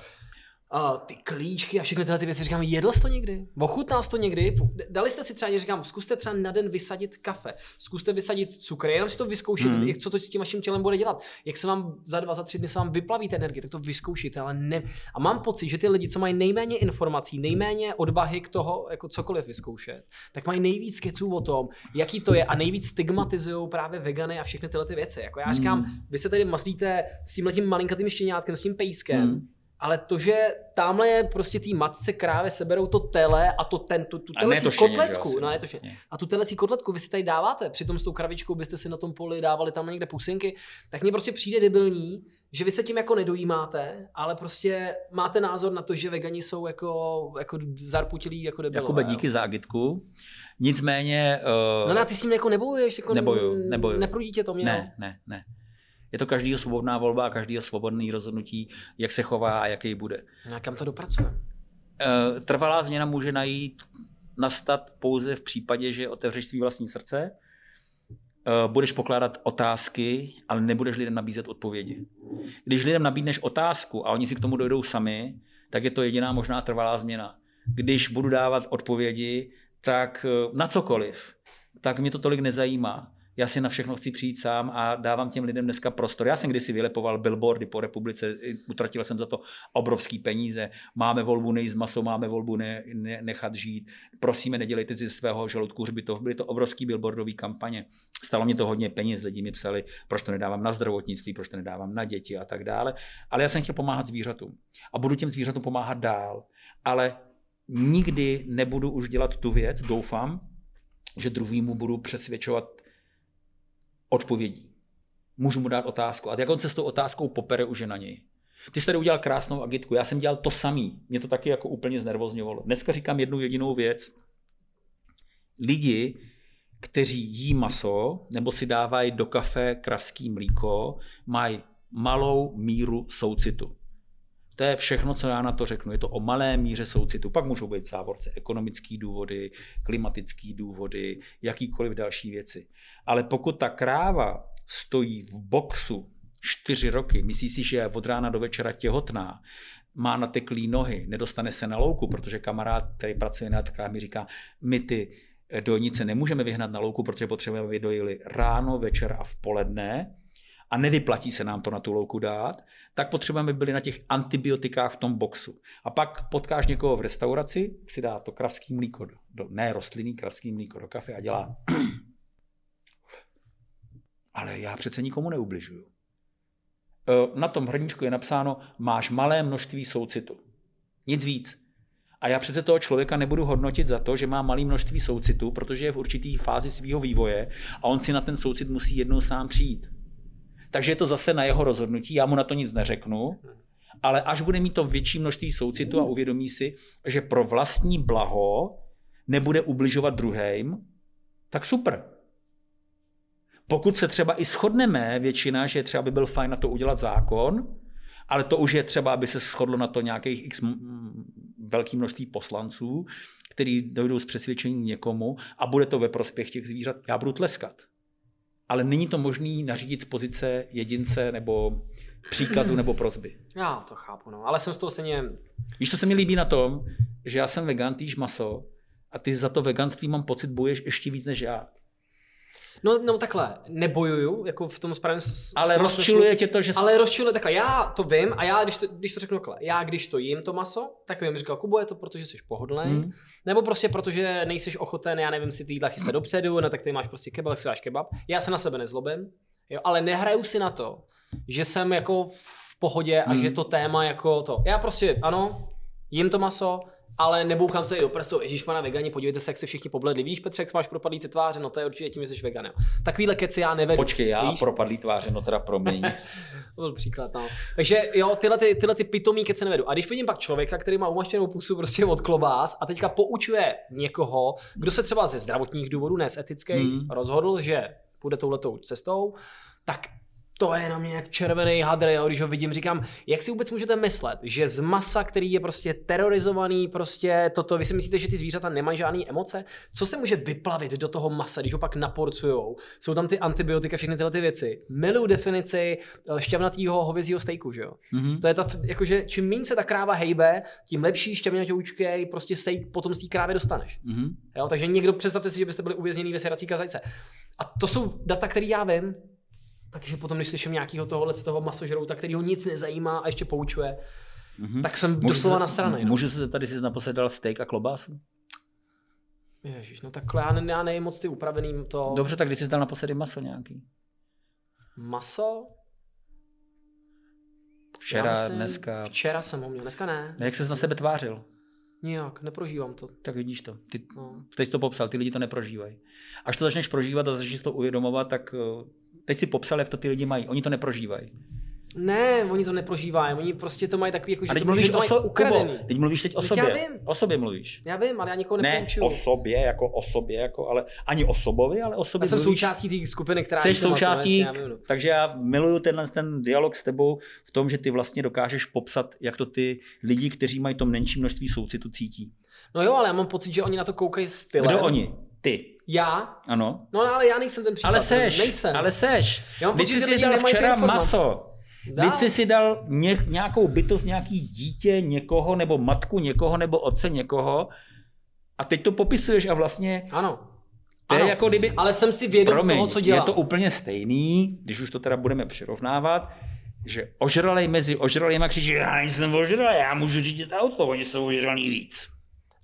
uh, ty klíčky a všechny tyhle ty věci. Říkám, jedl jsi to někdy? Ochutnal jsi to někdy? Dali jste si třeba, říkám, zkuste třeba na den vysadit kafe, zkuste vysadit cukr, jenom si to vyzkoušet, mm. jak, co to s tím vaším tělem bude dělat. Jak se vám za dva, za tři dny se vám vyplaví ta energie, tak to vyzkoušíte, ale ne. A mám pocit, že ty lidi, co mají nejméně informací, nejméně odvahy k toho, jako cokoliv vyzkoušet, tak mají nejvíc keců o tom, jaký to je a nejvíc stigmatizují právě vegany a všechny tyhle ty věci. Jako já říkám, mm. vy se tady maslíte s tím letím malinkatým štěňátkem, s tím pejskem, mm ale to, že tamhle je prostě tý matce krávě seberou to tele a to ten, tu, tu telecí kotletku, šeně, no, ne to šeně. a tu telecí kotletku vy si tady dáváte, přitom s tou kravičkou byste si na tom poli dávali tam někde pusinky, tak mně prostě přijde debilní, že vy se tím jako nedojímáte, ale prostě máte názor na to, že vegani jsou jako, jako zarputilí jako debilové. Jakube, díky za agitku. Nicméně... Uh... No na ty s tím jako nebojuješ? Jako neboju, neboju. Neprudí tě to mě? Ne, ne, ne. Je to každýho svobodná volba a každýho svobodný rozhodnutí, jak se chová a jaký bude. A kam to dopracuje? Eh, trvalá změna může najít, nastat pouze v případě, že otevřeš svý vlastní srdce, eh, budeš pokládat otázky, ale nebudeš lidem nabízet odpovědi. Když lidem nabídneš otázku a oni si k tomu dojdou sami, tak je to jediná možná trvalá změna. Když budu dávat odpovědi, tak eh, na cokoliv, tak mě to tolik nezajímá já si na všechno chci přijít sám a dávám těm lidem dneska prostor. Já jsem kdysi vylepoval billboardy po republice, utratil jsem za to obrovský peníze. Máme volbu nejíst maso, máme volbu ne, ne, nechat žít. Prosíme, nedělejte si svého žaludku hřbitov. Byly to obrovský billboardové kampaně. Stalo mě to hodně peněz, lidi mi psali, proč to nedávám na zdravotnictví, proč to nedávám na děti a tak dále. Ale já jsem chtěl pomáhat zvířatům. A budu těm zvířatům pomáhat dál. Ale nikdy nebudu už dělat tu věc, doufám, že druhýmu budu přesvědčovat odpovědí. Můžu mu dát otázku. A jak on se s tou otázkou popere, už je na něj. Ty jsi tady udělal krásnou agitku, já jsem dělal to samý. Mě to taky jako úplně znervozňovalo. Dneska říkám jednu jedinou věc. Lidi, kteří jí maso nebo si dávají do kafe kravský mlíko, mají malou míru soucitu. To je všechno, co já na to řeknu. Je to o malé míře soucitu. Pak můžou být v závorce ekonomické důvody, klimatické důvody, jakýkoliv další věci. Ale pokud ta kráva stojí v boxu čtyři roky, myslí si, že je od rána do večera těhotná, má nateklý nohy, nedostane se na louku, protože kamarád, který pracuje na tkách, mi říká, my ty dojnice nemůžeme vyhnat na louku, protože potřebujeme, aby dojili ráno, večer a v poledne, a nevyplatí se nám to na tu louku dát, tak potřebujeme, aby byli na těch antibiotikách v tom boxu. A pak potkáš někoho v restauraci, si dá to kravský mlíko, do, ne rostlinný kravský mlíko do kafe a dělá. Ale já přece nikomu neubližuju. E, na tom hrníčku je napsáno, máš malé množství soucitu. Nic víc. A já přece toho člověka nebudu hodnotit za to, že má malé množství soucitu, protože je v určitý fázi svého vývoje a on si na ten soucit musí jednou sám přijít. Takže je to zase na jeho rozhodnutí, já mu na to nic neřeknu, ale až bude mít to větší množství soucitu a uvědomí si, že pro vlastní blaho nebude ubližovat druhým, tak super. Pokud se třeba i shodneme, většina, že třeba by byl fajn na to udělat zákon, ale to už je třeba, aby se shodlo na to nějakých x velký množství poslanců, který dojdou s přesvědčením někomu a bude to ve prospěch těch zvířat, já budu tleskat ale není to možný nařídit z pozice jedince nebo příkazu nebo prozby. Já to chápu, no, ale jsem z toho stejně... Víš, co se mi líbí na tom, že já jsem vegan, týž maso a ty za to veganství mám pocit bojuješ ještě víc než já. No, no takhle, nebojuju, jako v tom správném Ale rozčiluje tě to, že... Ale rozčiluje takhle, já to vím a já, když to, když to řeknu takhle, já když to jím to maso, tak vím, říkal, Kubo, je to protože jsi pohodlný, hmm. nebo prostě protože nejsi ochoten, já nevím, si ty jídla chystat dopředu, no tak ty máš prostě kebab, si dáš kebab. Já se na sebe nezlobím, jo, ale nehraju si na to, že jsem jako v pohodě a hmm. že to téma jako to. Já prostě, ano, jím to maso, ale neboukám se i do prsu, Ježíš pana vegani, podívejte se, jak se všichni pobledli. Víš, Petře, jak máš propadlý ty tváře, no to je určitě tím, že jsi vegan. Jo. Takovýhle keci já nevedu. Počkej, já víš? propadlý tváře, no teda promiň. to byl příklad, no. Takže jo, tyhle, ty, tyhle ty pitomí keci nevedu. A když vidím pak člověka, který má umaštěnou pusu prostě od klobás a teďka poučuje někoho, kdo se třeba ze zdravotních důvodů, ne z etických, hmm. rozhodl, že půjde touhletou cestou, tak to je na mě jak červený hadr, jo, když ho vidím, říkám, jak si vůbec můžete myslet, že z masa, který je prostě terorizovaný, prostě toto, vy si myslíte, že ty zvířata nemají žádné emoce? Co se může vyplavit do toho masa, když ho pak naporcujou? Jsou tam ty antibiotika, všechny tyhle ty věci. Miluju definici eh, šťavnatého hovězího stejku, že jo? Mm-hmm. To je ta, jakože čím méně se ta kráva hejbe, tím lepší šťavnatoučkej prostě steak potom z té krávy dostaneš. Mm-hmm. Jo, takže někdo, představte si, že byste byli uvězněni ve sedací kazajce. A to jsou data, které já vím, takže potom, když slyším nějakého tohohle z toho masožrouta, který ho nic nezajímá a ještě poučuje, mm-hmm. tak jsem doslova na straně. No. Můžu se tady si naposled dal steak a klobásu? Ježíš, no takhle já, ne, já nejím moc ty upravený to... Dobře, tak když jsi dal naposledy maso nějaký? Maso? Včera, myslím, dneska. Včera jsem ho měl, dneska ne. A jak ses na sebe tvářil? Nijak, neprožívám to. Tak vidíš to. Ty, no. Teď jsi to popsal, ty lidi to neprožívají. Až to začneš prožívat a začneš to uvědomovat, tak eh, teď si popsal, jak to ty lidi mají. Oni to neprožívají. Ne, oni to neprožívají, oni prostě to mají takový, jako, že to, mluvíš že to mají oso- ukradený. Teď mluvíš teď o sobě. Já vím. O sobě mluvíš. Já vím, ale já nikoho nepoučuju. Ne o sobě, jako o sobě, jako, ale ani o sobovi, ale o sobě Já jsem mluvíš. součástí té skupiny, která... Jsi součástí, já vím, no. takže já miluju tenhle ten dialog s tebou v tom, že ty vlastně dokážeš popsat, jak to ty lidi, kteří mají to menší množství soucitu, cítí. No jo, ale já mám pocit, že oni na to koukají stylem. Kdo oni? Ty. Já? Ano. No ale já nejsem ten případ. Ale seš, nejsem. ale seš. Pocit, jsi že si dal včera maso. Dál. Jsi si dal ně, nějakou bytost, nějaký dítě někoho, nebo matku někoho, nebo otce někoho a teď to popisuješ a vlastně Ano. to je Ano. jako kdyby... Ale jsem si vědom Promiň, toho, co dělám. je to úplně stejný, když už to teda budeme přirovnávat, že ožralej mezi ožralejma křičí, já nejsem ožralý, já můžu řídit auto, oni jsou ožralí víc.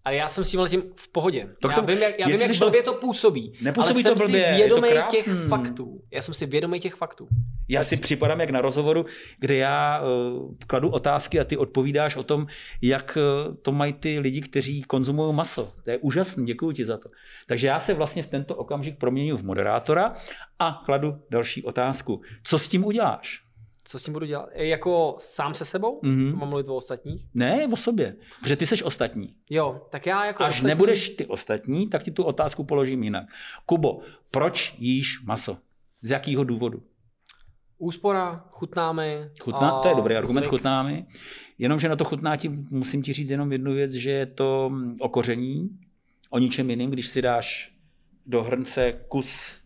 Ale já jsem s tím tím v pohodě. Tak já to- vím, jak, já vím, jak jsi to- blbě to působí. Nepůsobí ale to jsem blbě, si to vědomý těch faktů. Já jsem si vědomý těch faktů. Já si připadám jak na rozhovoru, kde já uh, kladu otázky a ty odpovídáš o tom, jak uh, to mají ty lidi, kteří konzumují maso. To je úžasný, děkuji ti za to. Takže já se vlastně v tento okamžik proměňuji v moderátora a kladu další otázku. Co s tím uděláš? Co s tím budu dělat? E, Jako sám se sebou? Mhm. Mám mluvit o ostatních? Ne, o sobě, protože ty seš ostatní. Jo, tak já jako Až ostatní... nebudeš ty ostatní, tak ti tu otázku položím jinak. Kubo, proč jíš maso? Z jakého důvodu? Úspora, chutná mi. Chutná, a to je dobrý argument, zvyk. chutná mi. Jenomže na to chutná ti musím ti říct jenom jednu věc, že je to mm, o koření, o ničem jiným, když si dáš do hrnce kus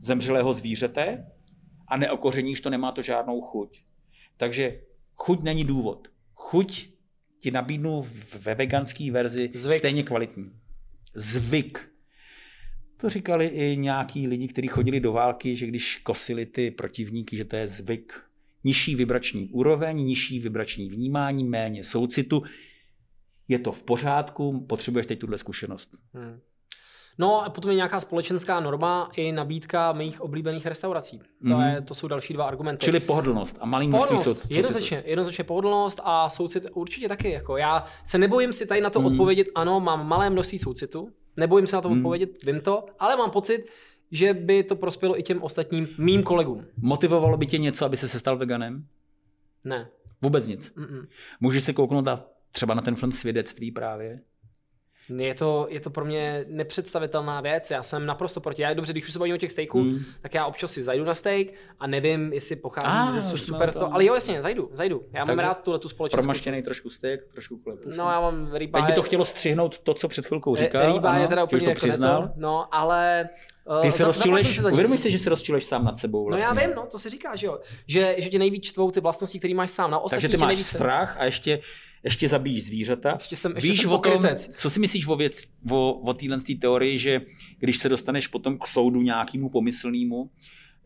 zemřelého zvířete a neokořeníš to, nemá to žádnou chuť. Takže chuť není důvod. Chuť ti nabídnu ve veganské verzi Zvyk. stejně kvalitní. Zvyk. To říkali i nějaký lidi, kteří chodili do války, že když kosili ty protivníky, že to je zvyk. Nižší vibrační úroveň, nižší vibrační vnímání, méně soucitu. Je to v pořádku, potřebuješ teď tuhle zkušenost. Hmm. No a potom je nějaká společenská norma i nabídka mých oblíbených restaurací. To, Mhm. je, to jsou další dva argumenty. Čili pohodlnost a malý množství soucitu. jednoznačně, jednoznačně pohodlnost a soucit určitě taky. Jako já se nebojím si tady na to Mhm. odpovědět, ano, mám malé množství soucitu, nebojím se na to Mhm. odpovědět, vím to, ale mám pocit, že by to prospělo i těm ostatním mým kolegům. Motivovalo by tě něco, aby se se stal veganem? Ne. Vůbec nic. Mm-mm. Můžeš si kouknout na, třeba na ten film Svědectví právě. Je to, je to pro mě nepředstavitelná věc, já jsem naprosto proti. Já dobře, když už se bavím o těch steaků, Hmm. tak já občas si zajdu na steak a nevím, jestli pochází Ah, ze jsme super to. tom. Ale jo, jasně, zajdu, zajdu. Já mám Takže rád tuhle tu společenskou. Promaštěný trošku steak, trošku klepu. No já mám rýba. Teď by to chtělo střihnout to, co před chvilkou říkal. Eh, Rýba je teda úplně to jako přiznal. neto, no, ale... Ty se za- rozčiluješ, zaplatím si že se rozčiluješ sám nad sebou vlastně. No já vím, no, to si říká, že jo. Že, že tě nejvíc čtvou ty vlastnosti, které máš sám. Na ostatní Takže ty máš nejvíc... strach a ještě, ještě zabíjíš zvířata. Ještě jsem- ještě Víš jsem o tom, co si myslíš o, věc, o, o téhle teorii, že když se dostaneš potom k soudu nějakému pomyslnému,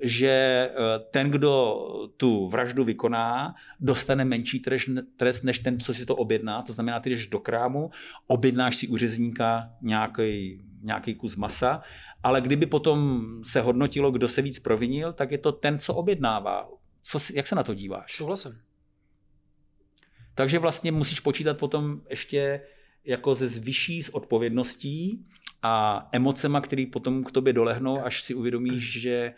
že eh, ten, kdo tu vraždu vykoná, dostane menší trest, trest než ten, co si to objedná. To znamená, ty jdeš do krámu, objednáš si u řezníka nějaký, nějaký kus masa, ale kdyby potom se hodnotilo, kdo se víc provinil, tak je to ten, co objednává. Co, jak se na to díváš? Souhlasím. Takže vlastně musíš počítat potom ještě jako ze vyšší s odpovědností a emocema, které potom k tobě dolehnou, až si uvědomíš, že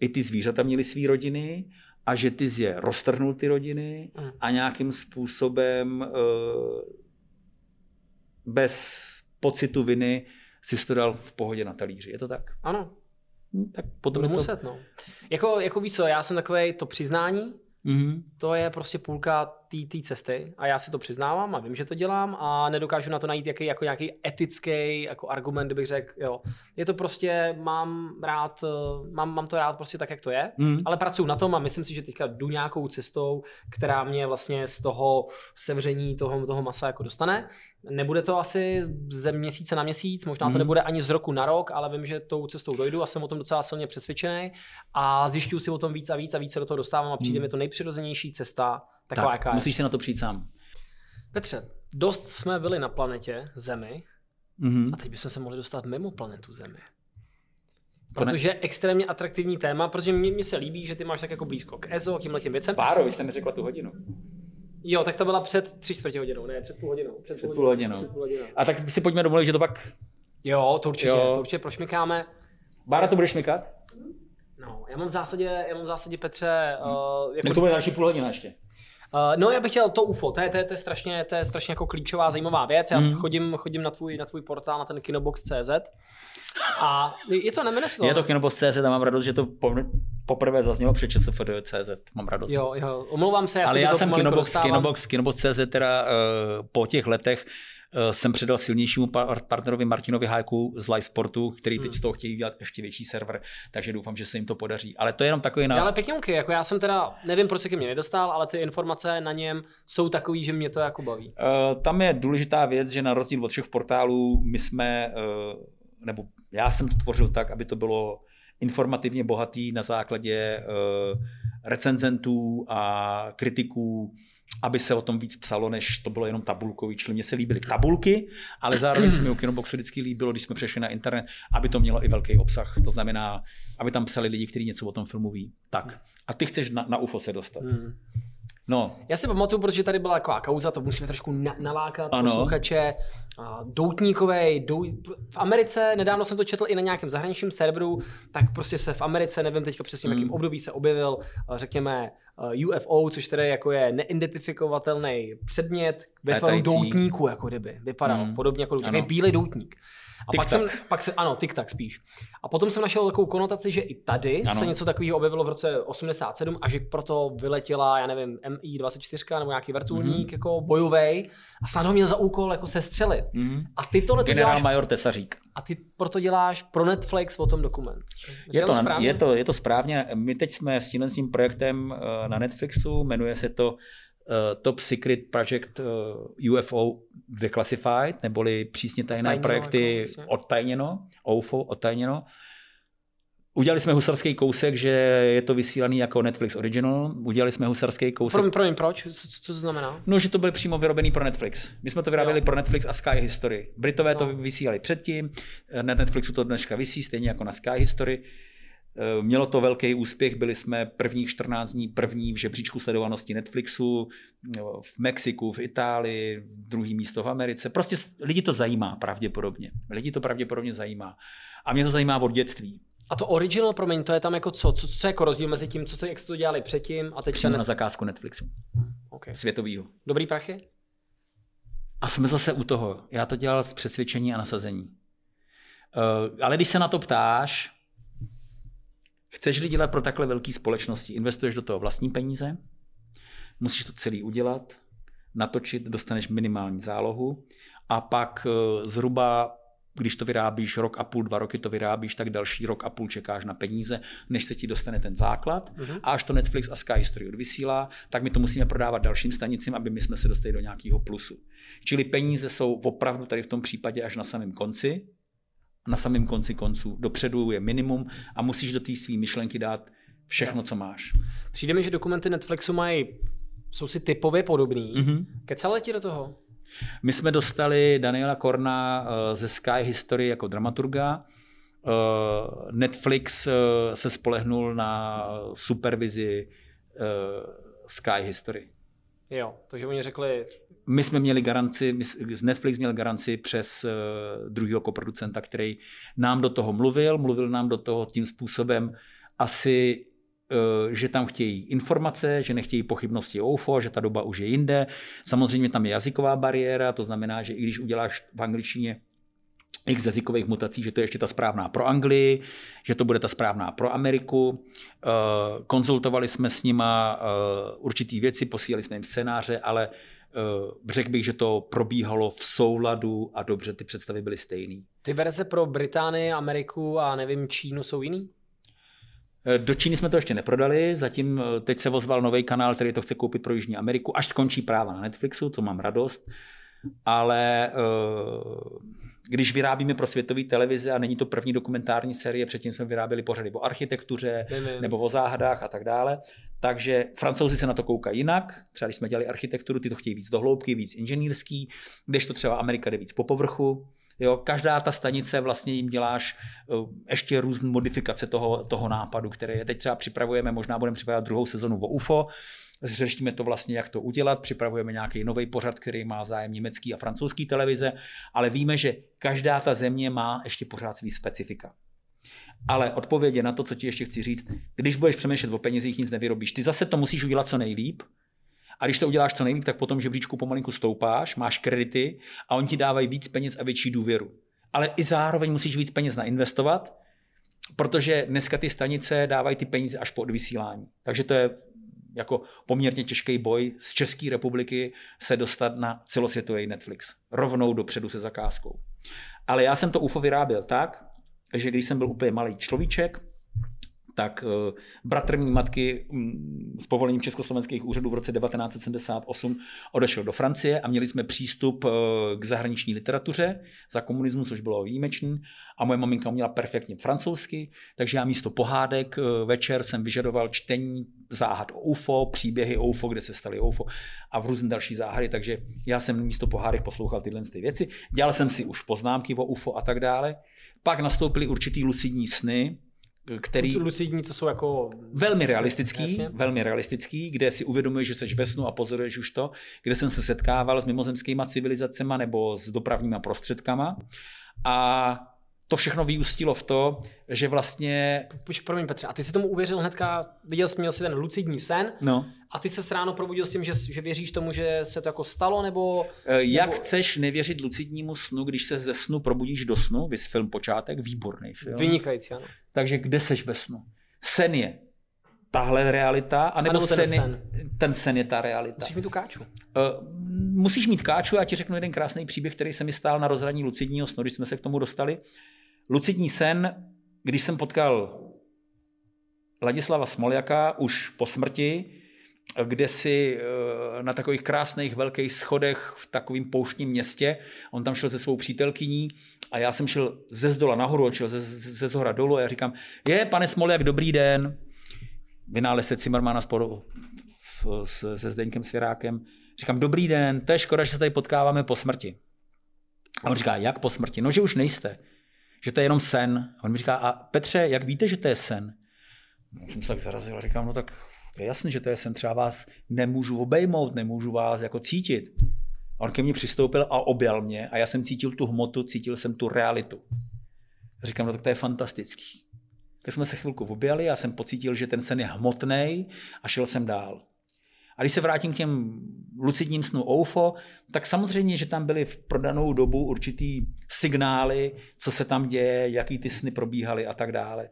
i ty zvířata měly své rodiny a že ty jsi je roztrhnul ty rodiny Mm. a nějakým způsobem eh, bez pocitu viny si to dal v pohodě na talíři. Je to tak? Ano. hm, tak potom Budu to... muset, no. Jako, jako víš co, já jsem takový to přiznání, Mm-hmm. to je prostě půlka té cesty a já si to přiznávám a vím, že to dělám a nedokážu na to najít jaký, jako nějaký etický jako argument, kdybych řekl, jo. Je to prostě, mám rád, eh, mám, mám to rád prostě tak, jak to je, Mm. ale pracuji na tom a myslím si, že teďka jdu nějakou cestou, která mě vlastně z toho sevření toho, toho masa jako dostane. Nebude to asi ze měsíce na měsíc, možná to Mhm. nebude ani z roku na rok, ale vím, že tou cestou dojdu a jsem o tom docela silně přesvědčený a zjišťuju si o tom víc a víc a víc se do toho dostávám a přijde Mhm. mi to nejpřirozenější cesta, taková, Tak, jaká je. musíš si na to přijít sám. Petře, dost jsme byli na planetě Zemi Mm-hmm. a teď bychom se mohli dostat mimo planetu Zemi. Protože je extrémně atraktivní téma, protože mně, se líbí, že ty máš tak jako blízko k EZO, k tímhle těm věcem. Páro, vy jste mi řekla tu hodinu. Jo, tak to byla před tři čtvrtě hodinou, ne, před půl hodinou. Před, Před půl hodinou. Před půl hodinou. A tak si pojďme domluvit, že to pak... Jo, to určitě, Jo. to určitě prošmikáme. Bára, to budeš mykat? No, já mám v zásadě, já mám v zásadě Petře, uh, jako, to bude další půl hodina ještě. Uh, no já bych chtěl to UFO, to je, to je, to je strašně, to je strašně jako klíčová, zajímavá věc. Já Mm. chodím, chodím na tvůj, na tvůj portál, na ten kinobox.cz a je to, nemenuje se to. Je to Kinobox.cz a mám radost, že to po, poprvé zaznělo před ČSFD.cz. Mám radost. Jo, jo, omlouvám se, já Ale já jsem Kinobox. Kinobox, Kinobox.cz teda uh, po těch letech jsem předal silnějšímu par- partnerovi Martinovi Hájku z Live Sportu, který teď Hmm. z toho chtějí dělat ještě větší server, takže doufám, že se jim to podaří. Ale to je jenom takový na... Ale pěkňonky, jako já jsem teda, nevím, proč se ke mně nedostal, ale ty informace na něm jsou takový, že mě to jako baví. Uh, tam je důležitá věc, že na rozdíl od všech portálů, my jsme, uh, nebo já jsem to tvořil tak, aby to bylo informativně bohatý na základě uh, recenzentů a kritiků, aby se o tom víc psalo, než to bylo jenom tabulkový. Čili mně se líbily tabulky, ale zároveň se mi u Kinoboxu vždycky líbilo, když jsme přešli na internet, aby to mělo i velký obsah. To znamená, aby tam psali lidi, kteří něco o tom filmu ví. Tak. A ty chceš na, na UFO se dostat. Hmm. No, Já si pamatuju, protože tady byla taková kauza, to musíme trošku na, nalákat Ano. posluchače. Doutníkovej, dou... v Americe, nedávno jsem to četl i na nějakém zahraničním serveru, tak prostě se v Americe, nevím teďka přesně v jakém Hmm. období se objevil, řekněme, UFO, což tedy jako je neidentifikovatelný předmět ve tvaru doutníku, jako kdyby. Vypadal Hmm. podobně jako doutník, bílý doutník. A pak jsem, pak se, ano, tik-tak spíš. A potom jsem našel takovou konotaci, že i tady Ano. se něco takového objevilo v roce 87 a že proto vyletěla, já nevím, MI-24 nebo nějaký vrtulník mm-hmm. jako bojový a snad ho měl za úkol jako sestřelit. mm. A ty tohle to generál děláš, major Tesařík. a ty proto děláš pro Netflix o tom dokument. Je to, správně? je, to, je to správně. My teď jsme s tímhle s tím projektem eh, na Netflixu, jmenuje se to Top Secret Project eh, UFO Declassified, neboli přísně tajné Tajněno, projekty jako, jasně. odtajněno, OFO odtajněno. Udělali jsme husarský kousek, že je to vysílaný jako Netflix Original. Udělali jsme husarský kousek. Promiň, promiň, proč? Co, co, to znamená? No, že to bylo přímo vyrobený pro Netflix. My jsme to vyráběli Jo. pro Netflix a Sky History. Britové to No. vysílali předtím, na Netflixu to dneška vysí, stejně jako na Sky History. Eh, Mělo to velký úspěch, byli jsme prvních 14 dní první v žebříčku sledovanosti Netflixu, jo, v Mexiku, v Itálii, druhý místo v Americe. Prostě lidi to zajímá pravděpodobně. Lidi to pravděpodobně zajímá. A mě to zajímá od dětství. A to original, promiň, to je tam jako co? Co, co je jako rozdíl mezi tím, co jste, jak jste to dělali předtím a teď Přímo ten... na zakázku Netflixu, Okay. světovýho. Dobrý prachy? A jsme zase u toho. Já to dělal z přesvědčení a nasazení. Uh, ale když se na to ptáš, chceš-li dělat pro takhle velké společnosti, investuješ do toho vlastní peníze, musíš to celý udělat, natočit, dostaneš minimální zálohu a pak uh, zhruba když to vyrábíš rok a půl, dva roky to vyrábíš, tak další rok a půl čekáš na peníze, než se ti dostane ten základ. Mhm. A až to Netflix a Sky History odvysílá, tak my to musíme prodávat dalším stanicím, aby my jsme se dostali do nějakého plusu. Čili peníze jsou opravdu tady v tom případě až na samém konci. Na samém konci konců. Dopředu je minimum a musíš do té své myšlenky dát všechno, co máš. Přijde mi, že dokumenty Netflixu mají, jsou si typově podobný. Mm-hmm. Kecala ti do toho? My jsme dostali Daniela Korna eh, ze Sky History jako dramaturga. Eh, Netflix eh, se spolehnul na supervizi Sky History. Jo, takže oni řekli, My jsme měli garanci, z Netflix měl garanci přes uh, druhého koproducenta, který nám do toho mluvil, mluvil nám do toho tím způsobem asi, uh, že tam chtějí informace, že nechtějí pochybnosti o UFO, že ta doba už je jinde. Samozřejmě tam je jazyková bariéra, to znamená, že i když uděláš v angličtině x jazykových mutací, že to je ještě ta správná pro Anglii, že to bude ta správná pro Ameriku. Eh, konzultovali jsme s nima eh, určitý věci, posílali jsme jim scénáře, ale eh, řekl bych, že to probíhalo v souladu a dobře, ty představy byly stejný. Ty verze pro Británii, Ameriku a nevím, Čínu jsou jiný? Do Číny jsme to ještě neprodali, zatím teď se ozval nový kanál, který to chce koupit pro Jižní Ameriku, až skončí práva na Netflixu, to mám radost, ale když vyrábíme pro světové televize a není to první dokumentární série, předtím jsme vyráběli pořady o architektuře Nevím. nebo o záhadách a tak dále. Takže francouzi se na to koukají jinak. Třeba když jsme dělali architekturu, ty to chtějí víc do hloubky, víc inženýrský, kdežto třeba Amerika jde víc po povrchu. Jo, každá ta stanice vlastně jim děláš uh, ještě různé modifikace toho, toho nápadu, který je teď třeba připravujeme, možná budeme připravovat druhou sezonu o UFO, Řešíme to vlastně, jak to udělat, připravujeme nějaký nový pořad, který má zájem německý a francouzský televize, ale víme, že každá ta země má ještě pořád svý specifika. Ale odpověď na to, co ti ještě chci říct, když budeš přemýšlet o penězích, nic nevyrobíš. Ty zase to musíš udělat co nejlíp, a když to uděláš co nejlíp, tak potom žebříčku pomalinku stoupáš, máš kredity a oni ti dávají víc peněz a větší důvěru. Ale i zároveň musíš víc peněz nainvestovat, protože dneska ty stanice dávají ty peníze až po odvysílání. Takže to je jako poměrně těžký boj z České republiky se dostat na celosvětový Netflix. Rovnou dopředu se zakázkou. Ale já jsem to UFO vyráběl tak, že když jsem byl úplně malý človíček, tak uh, bratr mý matky um, s povolením československých úřadů v roce 1978 odešel do Francie a měli jsme přístup uh, k zahraniční literatuře za komunismu, což bylo výjimečný. A moje maminka měla perfektně francouzsky, takže já místo pohádek uh, večer jsem vyžadoval čtení záhad o UFO, příběhy o UFO, kde se staly UFO a v různé další záhady, takže já jsem místo pohádek poslouchal tyhle ty věci. Dělal jsem si už poznámky o UFO a tak dále. Pak nastoupily určitý lucidní sny, který... Lucidní to jsou jako... Velmi realistický, Jasně. velmi realistický, kde si uvědomuješ, že jsi ve snu a pozoruješ už to, kde jsem se setkával s mimozemskými civilizacemi nebo s dopravníma prostředkama. A to všechno vyústilo v to, že vlastně... Počkej, promiň Petře, a ty si tomu uvěřil hnedka, viděl jsi, měl si ten lucidní sen no. a ty se ráno probudil s tím, že, že věříš tomu, že se to jako stalo, nebo... Jak nebo... chceš nevěřit lucidnímu snu, když se ze snu probudíš do snu, vys film Počátek, výborný film. Vynikající, ano. Takže kde seš ve snu? Sen je tahle realita, anebo, anebo ten sen, sen. ten sen je ta realita. Musíš mít tu káču. Uh, musíš mít káču, já ti řeknu jeden krásný příběh, který se mi stál na rozhraní lucidního snu, když jsme se k tomu dostali. Lucidní sen, když jsem potkal Ladislava Smoljaka už po smrti, kde si eh, na takových krásných velkých schodech v takovém pouštním městě, on tam šel se svou přítelkyní a já jsem šel ze zdola nahoru, on šel ze, ze zhora dolů a já říkám, je, pane Smoljak, dobrý den. Vynálezce Cimmermana spolu se, se Zdeňkem Svěrákem. Říkám, dobrý den, to je škoda, že se tady potkáváme po smrti. A on říká, jak po smrti? No, že už nejste že to je jenom sen. On mi říká, a Petře, jak víte, že to je sen? No, jsem se tak zarazil a říkám, no tak to je jasný, že to je sen, třeba vás nemůžu obejmout, nemůžu vás jako cítit. A on ke mně přistoupil a objal mě a já jsem cítil tu hmotu, cítil jsem tu realitu. A říkám, no tak to je fantastický. Tak jsme se chvilku objali, já jsem pocítil, že ten sen je hmotný a šel jsem dál. A když se vrátím k těm lucidním snu OUFO, tak samozřejmě, že tam byly v prodanou dobu určitý signály, co se tam děje, jaký ty sny probíhaly a tak dále.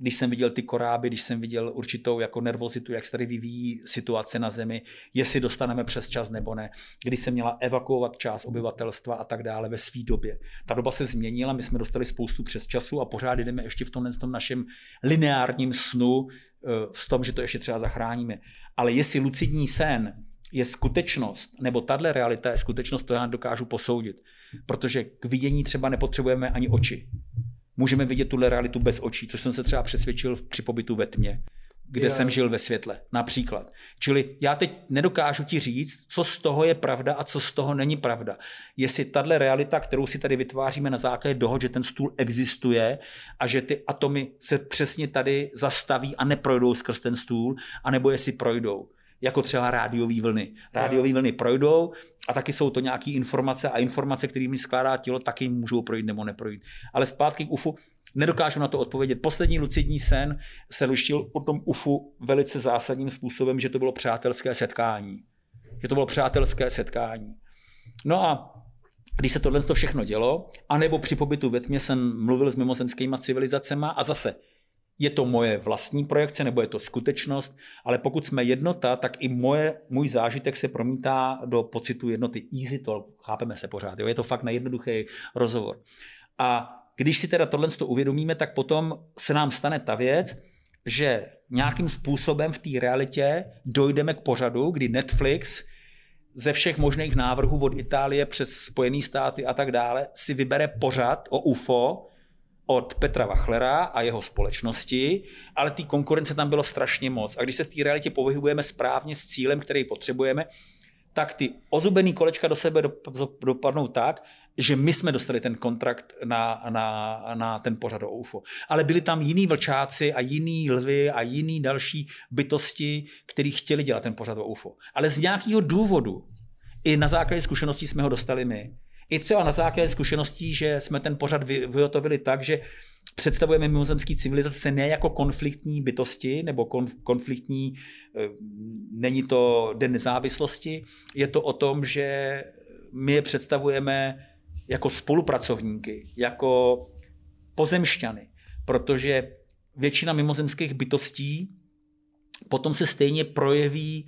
Když jsem viděl ty koráby, když jsem viděl určitou jako nervozitu, jak se tady vyvíjí situace na zemi, jestli dostaneme přes čas nebo ne, když se měla evakuovat část obyvatelstva a tak dále ve své době. Ta doba se změnila, my jsme dostali spoustu přes času a pořád jdeme ještě v tom, v tom našem lineárním snu, eh, v tom, že to ještě třeba zachráníme. Ale jestli lucidní sen je skutečnost, nebo tahle realita je skutečnost, to já dokážu posoudit. Protože k vidění třeba nepotřebujeme ani oči. Můžeme vidět tuhle realitu bez očí, což jsem se třeba přesvědčil při pobytu ve tmě, kde jo. jsem žil ve světle, například. Čili já teď nedokážu ti říct, co z toho je pravda a co z toho není pravda. Jestli tahle realita, kterou si tady vytváříme na základě dohod, že ten stůl existuje a že ty atomy se přesně tady zastaví a neprojdou skrz ten stůl, anebo jestli projdou jako třeba rádiové vlny. Rádiové vlny projdou a taky jsou to nějaké informace a informace, kterými skládá tělo, taky můžou projít nebo neprojít. Ale zpátky k UFu, nedokážu na to odpovědět. Poslední lucidní sen se lištil o tom UFu velice zásadním způsobem, že to bylo přátelské setkání. Že to bylo přátelské setkání. No a když se tohle všechno dělo, anebo při pobytu ve tmě jsem mluvil s mimozemskými civilizacemi a zase je to moje vlastní projekce nebo je to skutečnost, ale pokud jsme jednota, tak i moje, můj zážitek se promítá do pocitu jednoty. Easy talk, chápeme se pořád, jo? je to fakt na jednoduchý rozhovor. A když si teda tohle uvědomíme, tak potom se nám stane ta věc, že nějakým způsobem v té realitě dojdeme k pořadu, kdy Netflix ze všech možných návrhů od Itálie přes Spojené státy a tak dále si vybere pořad o UFO od Petra Wachlera a jeho společnosti, ale té konkurence tam bylo strašně moc. A když se v té realitě pohybujeme správně s cílem, který potřebujeme, tak ty ozubený kolečka do sebe dopadnou tak, že my jsme dostali ten kontrakt na, na, na ten pořad o UFO. Ale byli tam jiní vlčáci a jiní lvy a jiní další bytosti, kteří chtěli dělat ten pořad o UFO. Ale z nějakého důvodu, i na základě zkušeností jsme ho dostali my. I třeba na základě zkušeností, že jsme ten pořad vyhotovili tak, že představujeme mimozemský civilizace ne jako konfliktní bytosti nebo konfliktní, eh, není to den nezávislosti, je to o tom, že my je představujeme jako spolupracovníky, jako pozemšťany, protože většina mimozemských bytostí potom se stejně projeví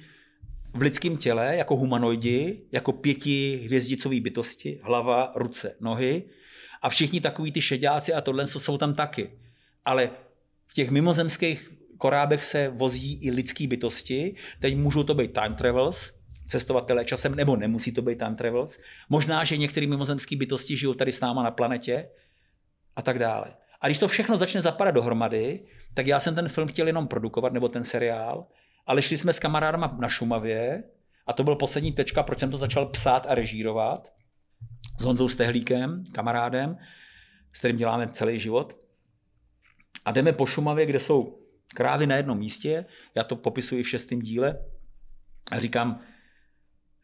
v lidském těle jako humanoidi, jako pěti hvězdicové bytosti, hlava, ruce, nohy. A všichni takový ty šedáci a tohle jsou tam taky. Ale v těch mimozemských korábech se vozí i lidské bytosti. Teď můžou to být time travels, cestovatelé časem, nebo nemusí to být time travels. Možná, že některé mimozemské bytosti žijou tady s náma na planetě a tak dále. A když to všechno začne zapadat dohromady, tak já jsem ten film chtěl jenom produkovat, nebo ten seriál, ale šli jsme s kamarádama na Šumavě a to byl poslední tečka, proč jsem to začal psát a režírovat s Honzou Stehlíkem, kamarádem, s kterým děláme celý život. A jdeme po Šumavě, kde jsou krávy na jednom místě, já to popisuji v šestém díle a říkám,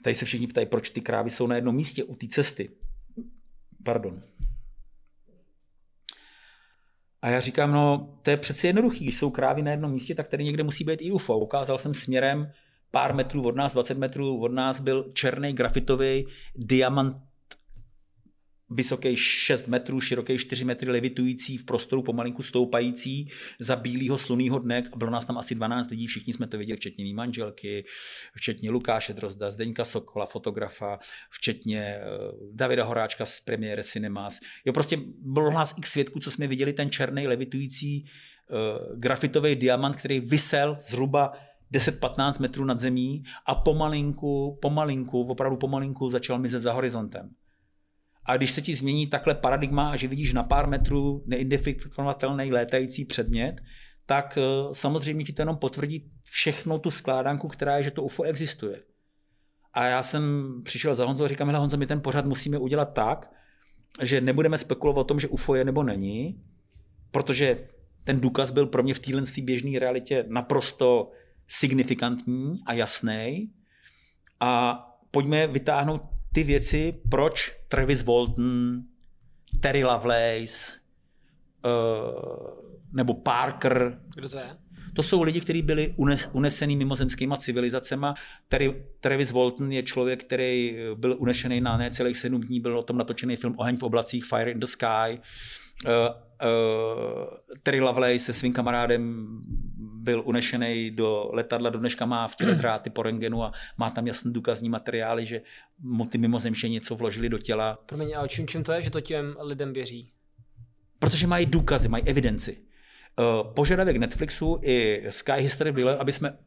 tady se všichni ptají, proč ty krávy jsou na jednom místě u té cesty. Pardon. A já říkám, no to je přeci jednoduchý, když jsou krávy na jednom místě, tak tady někde musí být i UFO. Ukázal jsem směrem pár metrů od nás, 20 metrů od nás byl černý grafitový diamant vysoký 6 metrů, široký 4 metry, levitující v prostoru pomalinku stoupající za bílého slunného dne. Bylo nás tam asi 12 lidí, všichni jsme to viděli, včetně mý manželky, včetně Lukáše Drozda, Zdeňka Sokola, fotografa, včetně eh, Davida Horáčka z premiéry Cinemas. Jo, prostě bylo nás x svědků, co jsme viděli, ten černý levitující uh, grafitový diamant, který vysel zhruba 10-15 metrů nad zemí a pomalinku, pomalinku, opravdu pomalinku začal mizet za horizontem. A když se ti změní takhle paradigma a že vidíš na pár metrů neidentifikovatelný létající předmět, tak eh, samozřejmě ti to jenom potvrdí všechno tu skládanku, která je, že to UFO existuje. A já jsem přišel za Honzo a říkám, hele Honzo, my ten pořad musíme udělat tak, že nebudeme spekulovat o tom, že UFO je nebo není, protože ten důkaz byl pro mě v téhle běžné realitě naprosto signifikantní a jasný. A pojďme vytáhnout ty věci, proč Travis Walton, Terry Lovelace uh, nebo Parker. Kdo to je? To jsou lidi, kteří byli unes, unesený mimozemskýma civilizacemi. Terry, Travis Walton je člověk, který byl unešený na necelých sedm dní, byl o tom natočený film Oheň v oblacích, Fire in the Sky. Uh, uh, Terry Lovelace se svým kamarádem byl unešený do letadla, do dneška má v těle dráty po rengenu a má tam jasný důkazní materiály, že mu ty mimozemště něco vložili do těla. Promiň, a čím, čím to je, že to těm lidem věří? Protože mají důkazy, mají evidenci. Eh, požadavek Netflixu i Sky History bylo, aby jsme,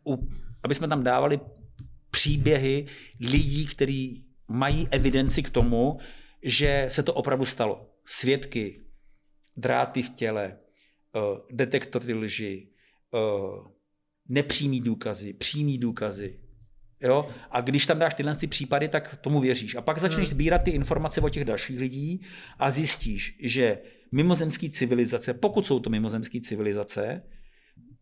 aby jsme tam dávali příběhy lidí, kteří mají evidenci k tomu, že se to opravdu stalo. Svědky, dráty v těle, eh, detektory lži, uh, nepřímý důkazy, přímý důkazy. Jo? A když tam dáš tyhle ty případy, tak tomu věříš. A pak začneš hmm. sbírat ty informace o těch dalších lidí a zjistíš, že mimozemské civilizace, pokud jsou to mimozemské civilizace,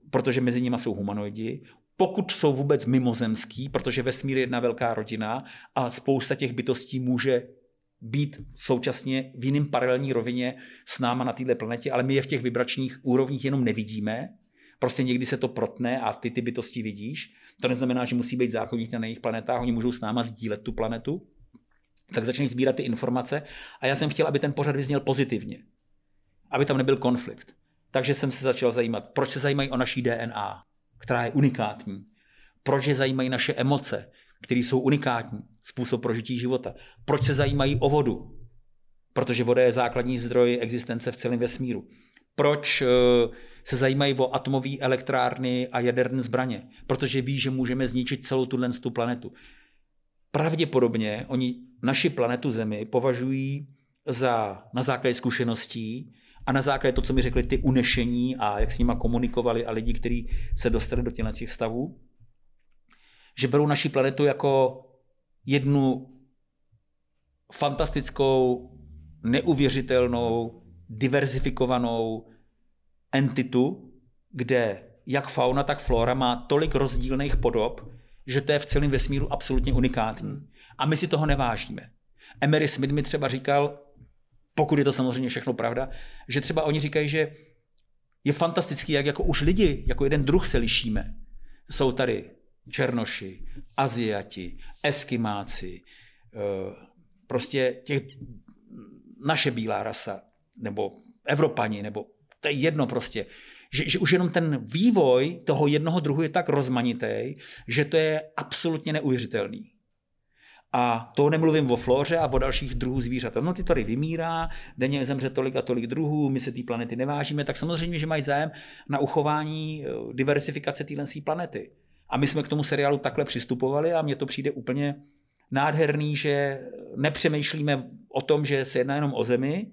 protože mezi nimi jsou humanoidi, pokud jsou vůbec mimozemský, protože vesmír je jedna velká rodina a spousta těch bytostí může být současně v jiném paralelní rovině s náma na této planetě, ale my je v těch vibračních úrovních jenom nevidíme, Prostě někdy se to protne a ty ty bytosti vidíš. To neznamená, že musí být zákonník na jejich planetách, oni můžou s náma sdílet tu planetu. tak začneš sbírat ty informace a já jsem chtěl, aby ten pořad vyzněl pozitivně. Aby tam nebyl konflikt. Takže jsem se začal zajímat, proč se zajímají o naší DNA, která je unikátní. Proč je zajímají naše emoce, které jsou unikátní, způsob prožití života. Proč se zajímají o vodu? Protože voda je základní zdroj existence v celém vesmíru. Proč eh, se zajímají o atomové elektrárny a jaderné zbraně? Protože ví, že můžeme zničit celou tuhle tu planetu. Pravděpodobně oni naši planetu Zemi považují za, na základě zkušeností a na základě to, co mi řekli ty unešení a jak s nima komunikovali a lidi, kteří se dostali do těchto stavů, že berou naši planetu jako jednu fantastickou, neuvěřitelnou, diverzifikovanou entitu, kde jak fauna, tak flora má tolik rozdílných podob, že to je v celém vesmíru absolutně unikátní. A my si toho nevážíme. Emery Smith mi třeba říkal, pokud je to samozřejmě všechno pravda, že třeba oni říkají, že je fantastický, jak jako už lidi, jako jeden druh se lišíme. Jsou tady Černoši, Aziati, Eskimáci, eh, prostě těch, naše bílá rasa, nebo Evropani, nebo to je jedno prostě. Že, že už jenom ten vývoj toho jednoho druhu je tak rozmanitý, že to je absolutně neuvěřitelný. A to nemluvím o flóře a o dalších druhů zvířat. No ty tady vymírá, denně zemře tolik a tolik druhů, my se té planety nevážíme, tak samozřejmě, že mají zájem na uchování eh, diversifikace téhle planety. A my jsme k tomu seriálu takhle přistupovali a mně to přijde úplně nádherný, že nepřemýšlíme o tom, že se jedná jenom o Zemi,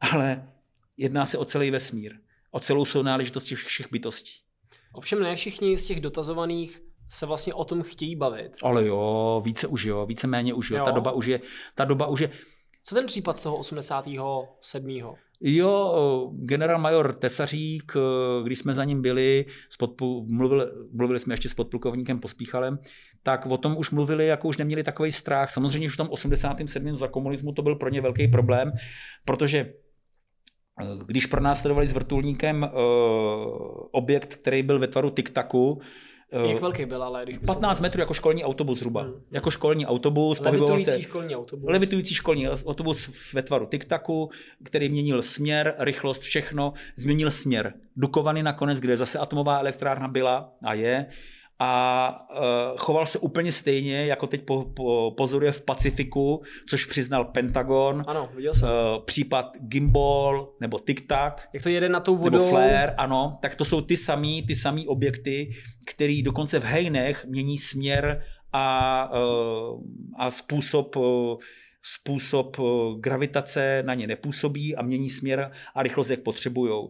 ale jedná se o celý vesmír, o celou sounáležitost těch všech bytostí. Ovšem ne všichni z těch dotazovaných se vlastně o tom chtějí bavit. Ale jo, více už jo, více méně už jo. jo. Ta doba už je, ta doba už je. Co ten případ z toho 87. Jo, generál major Tesařík, když jsme za ním byli, mluvili, mluvili jsme ještě s podplukovníkem Pospíchalem, tak o tom už mluvili, jako už neměli takový strach. Samozřejmě, že v tom 87. za komunismu to byl pro ně velký problém, protože když pronásledovali s vrtulníkem objekt, který byl ve tvaru tiktaku, jak velký byl, ale když 15 metrů jako školní autobus zhruba. Hmm. Jako školní autobus. Levitující se, školní autobus. Levitující školní autobus ve tvaru tiktaku, který měnil směr, rychlost, všechno. Změnil směr. Dukovany nakonec, kde zase atomová elektrárna byla a je a uh, choval se úplně stejně, jako teď po, po, pozoruje v Pacifiku, což přiznal Pentagon. Ano, viděl jsem. Uh, případ Gimbal nebo TikTok. Jak to jede na tou vodou. Nebo Flare, ano. Tak to jsou ty samý, ty samý objekty, který dokonce v hejnech mění směr a, uh, a způsob uh, způsob gravitace na ně nepůsobí a mění směr a rychlost, jak potřebují.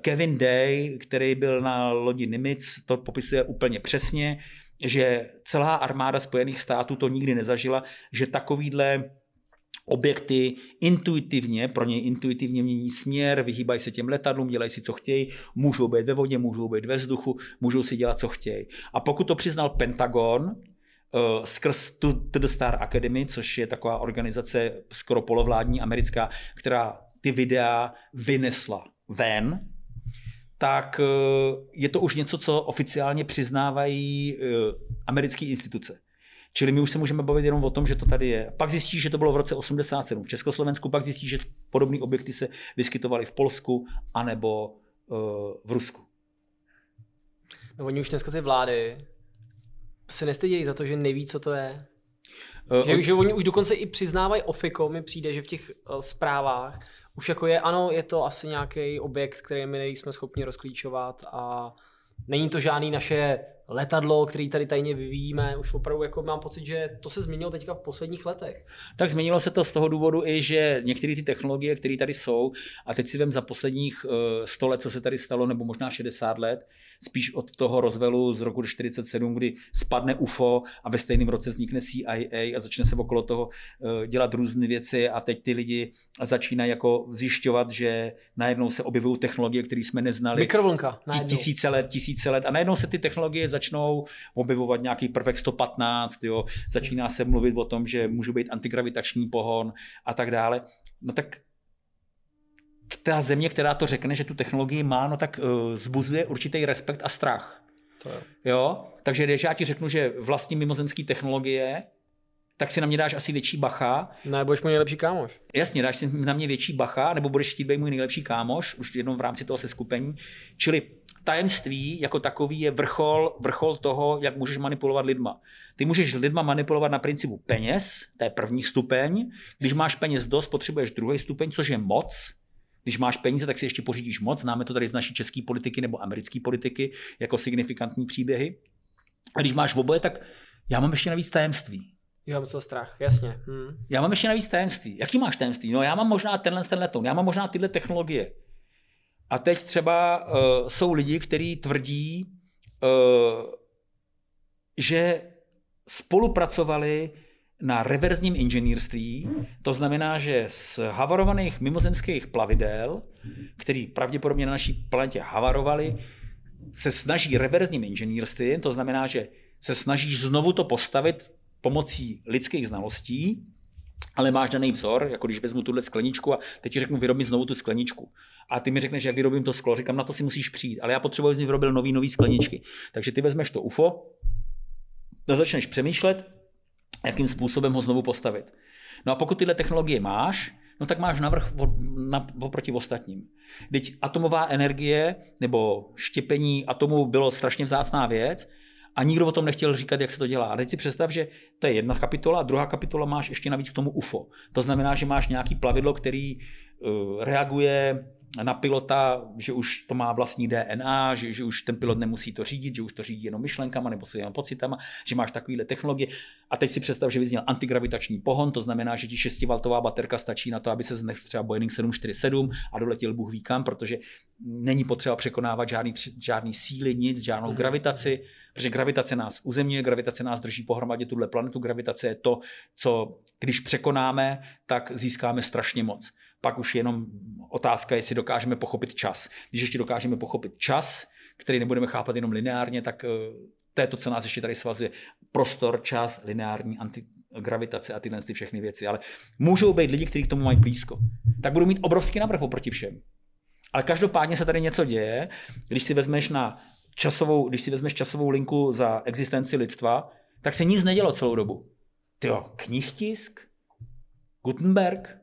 Kevin Day, který byl na lodi Nimitz, to popisuje úplně přesně, že celá armáda Spojených států to nikdy nezažila, že takovýhle objekty intuitivně, pro ně intuitivně mění směr, vyhýbají se těm letadlům, dělají si, co chtějí, můžou být ve vodě, můžou být ve vzduchu, můžou si dělat, co chtějí. A pokud to přiznal Pentagon, uh, skrz tu The Star Academy, což je taková organizace skoro polovládní americká, která ty videa vynesla ven, tak eh, je to už něco, co oficiálně přiznávají eh, americké instituce. Čili my už se můžeme bavit jenom o tom, že to tady je. Pak zjistí, že to bylo v roce 87 v Československu, pak zjistí, že podobné objekty se vyskytovaly v Polsku anebo uh, v Rusku. No oni už dneska ty vlády se nestydějí za to, že neví, co to je. Že, že oni už dokonce i přiznávají ofiko, mi přijde, že v těch zprávách už jako je, ano, je to asi nějaký objekt, který my nejsme schopni rozklíčovat a není to žádný naše letadlo, který tady tajně vyvíjíme. Už opravdu jako mám pocit, že to se změnilo teďka v posledních letech. Tak změnilo se to z toho důvodu i, že některé ty technologie, které tady jsou, a teď si vím za posledních 100 let, co se tady stalo, nebo možná 60 let, spíš od toho rozvelu z roku 1947, kdy spadne UFO a ve stejném roce vznikne CIA a začne se okolo toho eh, dělat různé věci a teď ty lidi začínají jako zjišťovat, že najednou se objevují technologie, které jsme neznali. Mikrovlnka. Tisíce let, tisíce let a najednou se ty technologie začnou objevovat nějaký prvek 115, jo, začíná se mluvit o tom, že může být antigravitační pohon a tak dále. No tak ta země, která to řekne, že tu technologii má, no tak uh, zbuzuje určitý respekt a strach. To je. Jo? Takže když já ti řeknu, že vlastní mimozemské technologie, tak si na mě dáš asi větší bacha. Ne, budeš můj nejlepší kámoš. Jasně, dáš si na mě větší bacha, nebo budeš chtít být můj nejlepší kámoš, už jednou v rámci toho seskupení. Čili tajemství jako takový je vrchol, vrchol toho, jak můžeš manipulovat lidma. Ty můžeš lidma manipulovat na principu peněz, to je první stupeň. Když máš peněz dost, potřebuješ druhý stupeň, což je moc. Když máš peníze, tak si ještě pořídíš moc. Známe to tady z naší české politiky nebo americké politiky jako signifikantní příběhy. A když máš oboje, tak já mám ještě navíc tajemství. Já mám strach, jasně. Hmm. Já mám ještě navíc tajemství. Jaký máš tajemství? No já mám možná tenhle, tenhle tón, já mám možná tyhle technologie. A teď třeba uh, jsou lidi, kteří tvrdí, uh, že spolupracovali na reverzním inženýrství, to znamená, že z havarovaných mimozemských plavidel, který pravděpodobně na naší planetě havarovali, se snaží reverzním inženýrstvím, to znamená, že se snažíš znovu to postavit pomocí lidských znalostí, ale máš daný vzor, jako když vezmu tuhle skleničku a teď ti řeknu, vyrob znovu tu skleničku. A ty mi řekneš, jak vyrobím to sklo. Říkám, na to si musíš přijít, ale já potřebuji, abys vyrobil nový, nový skleničky. Takže ty vezmeš to UFO, a začneš přemýšlet, jakým způsobem ho znovu postavit. No a pokud tyhle technologie máš, no tak máš navrh na, oproti ostatním. Teď atomová energie nebo štěpení atomu bylo strašně vzácná věc a nikdo o tom nechtěl říkat, jak se to dělá. A teď si představ, že to je jedna kapitola a druhá kapitola máš ještě navíc k tomu UFO. To znamená, že máš nějaký plavidlo, který uh, reaguje na pilota, že už to má vlastní DNA, že, že už ten pilot nemusí to řídit, že už to řídí jenom myšlenkama nebo svými pocitama, že máš takovéhle technologie. A teď si představ, že bys měl antigravitační pohon, to znamená, že ti 6V baterka stačí na to, aby se znes třeba Boeing 747 a doletěl Bůh ví kam, protože není potřeba překonávat žádný, žádný síly, nic, žádnou hmm. Protože gravitace nás uzemňuje, gravitace nás drží pohromadě tuhle planetu, gravitace je to, co když překonáme, tak získáme strašně moc pak už jenom otázka, jestli dokážeme pochopit čas. Když ještě dokážeme pochopit čas, který nebudeme chápat jenom lineárně, tak eh, to je to, co nás ještě tady svazuje. Prostor, čas, lineární antigravitace a tyhle ty všechny věci. Ale můžou být lidi, kteří k tomu mají blízko. Tak budou mít obrovský navrh oproti všem. Ale každopádně se tady něco děje, když si vezmeš na časovou, když si vezmeš časovou linku za existenci lidstva, tak se nic nedělo celou dobu. Tyjo, knihtisk, Gutenberg,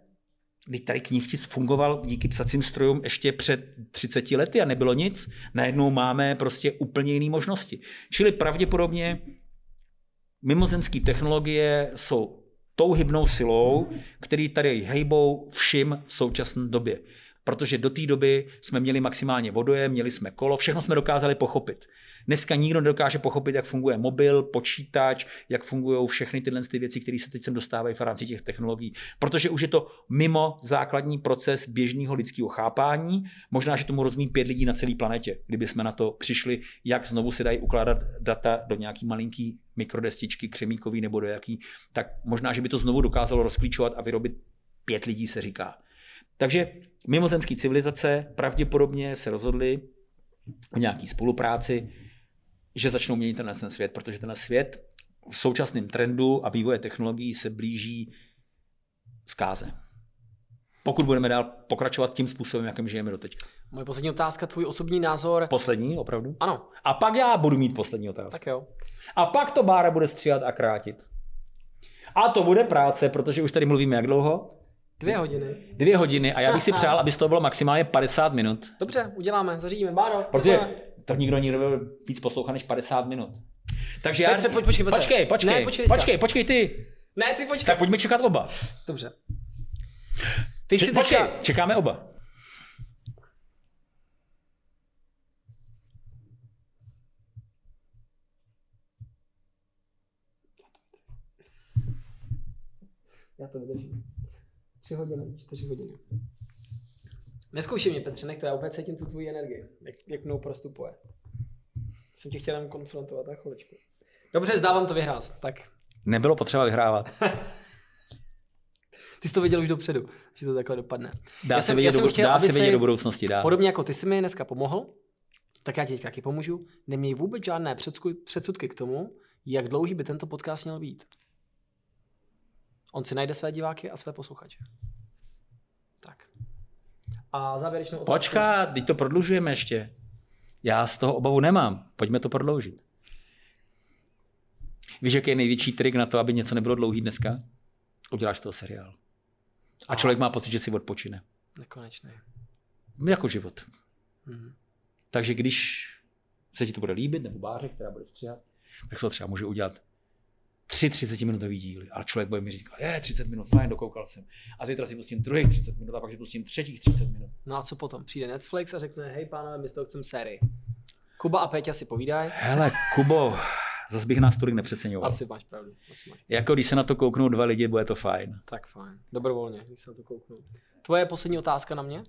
Teď tady knihtisk fungoval díky psacím strojům ještě před 30 lety a nebylo nic. Najednou máme prostě úplně jiné možnosti. Čili pravděpodobně mimozemské technologie jsou tou hybnou silou, který tady hejbou všim v současné době. Protože do té doby jsme měli maximálně vodoje, měli jsme kolo, všechno jsme dokázali pochopit. Dneska nikdo nedokáže pochopit, jak funguje mobil, počítač, jak fungují všechny tyhle ty věci, které se teď sem dostávají v rámci těch technologií. Protože už je to mimo základní proces běžného lidského chápání. Možná, že tomu rozumí pět lidí na celé planetě, kdyby jsme na to přišli, jak znovu se dají ukládat data do nějaký malinký mikrodestičky, křemíkový nebo do jaký, tak možná, že by to znovu dokázalo rozklíčovat a vyrobit pět lidí, se říká. Takže mimozemské civilizace pravděpodobně se rozhodly o nějaké spolupráci, že začnou měnit tenhle ten svět, protože ten svět v současném trendu a vývoje technologií se blíží zkáze. Pokud budeme dál pokračovat tím způsobem, jakým žijeme doteď. Moje poslední otázka, tvůj osobní názor. Poslední, opravdu? Ano. A pak já budu mít poslední otázku. Tak jo. A pak to Bára bude stříhat a krátit. A to bude práce, protože už tady mluvíme jak dlouho? Dvě hodiny. Dvě hodiny a já bych si přál, aby to bylo maximálně 50 minut. Dobře, uděláme, zařídíme. Báro. Protože to nikdo nikdo nebyl víc poslouchat než 50 minut. Takže já... Pojď, počkej, počkej, počkej, počkej, ne, počkej, počkej, počkej ty. Ne, ty počkej. Tak pojďme čekat oba. Dobře. Ty Č- si počkej, teďka... čekáme oba. Já to vydržím. Tři hodiny, čtyři hodiny. Neskoušej mě, Petře, nech to, já úplně cítím tu tvoji energii, jak, jak mnou prostupuje. Jsem tě chtěl jenom konfrontovat na chviličku. Dobře, zdávám to vyhrál. Tak. Nebylo potřeba vyhrávat. ty jsi to věděl už dopředu, že to takhle dopadne. Dá já se vidět, do, chtěl, dá se vidět do budoucnosti. Dá. Podobně jako ty jsi mi dneska pomohl, tak já ti teďka taky pomůžu. Neměj vůbec žádné předsudky k tomu, jak dlouhý by tento podcast měl být. On si najde své diváky a své posluchače. Tak. A závěrečnou otázku. Počká, teď to prodlužujeme ještě. Já z toho obavu nemám. Pojďme to prodloužit. Víš, jaký je největší trik na to, aby něco nebylo dlouhý dneska? Uděláš z toho seriál. A člověk má pocit, že si odpočine. Nekonečný. Jako život. Hmm. Takže když se ti to bude líbit, nebo báře, která bude stříhat, tak se to třeba může udělat tři 30 minutový díly. A člověk bude mi říkat, je, 30 minut, fajn, dokoukal jsem. A zítra si pustím druhých 30 minut a pak si pustím třetích 30 minut. No a co potom? Přijde Netflix a řekne, hej pánové, my z toho chceme sérii. Kuba a Péťa si povídají. Hele, Kubo, zase bych nás tolik nepřeceňoval. Asi máš pravdu. Asi máš. Jako když se na to kouknou dva lidi, bude to fajn. Tak fajn. Dobrovolně, když se na to kouknou. Tvoje poslední otázka na mě?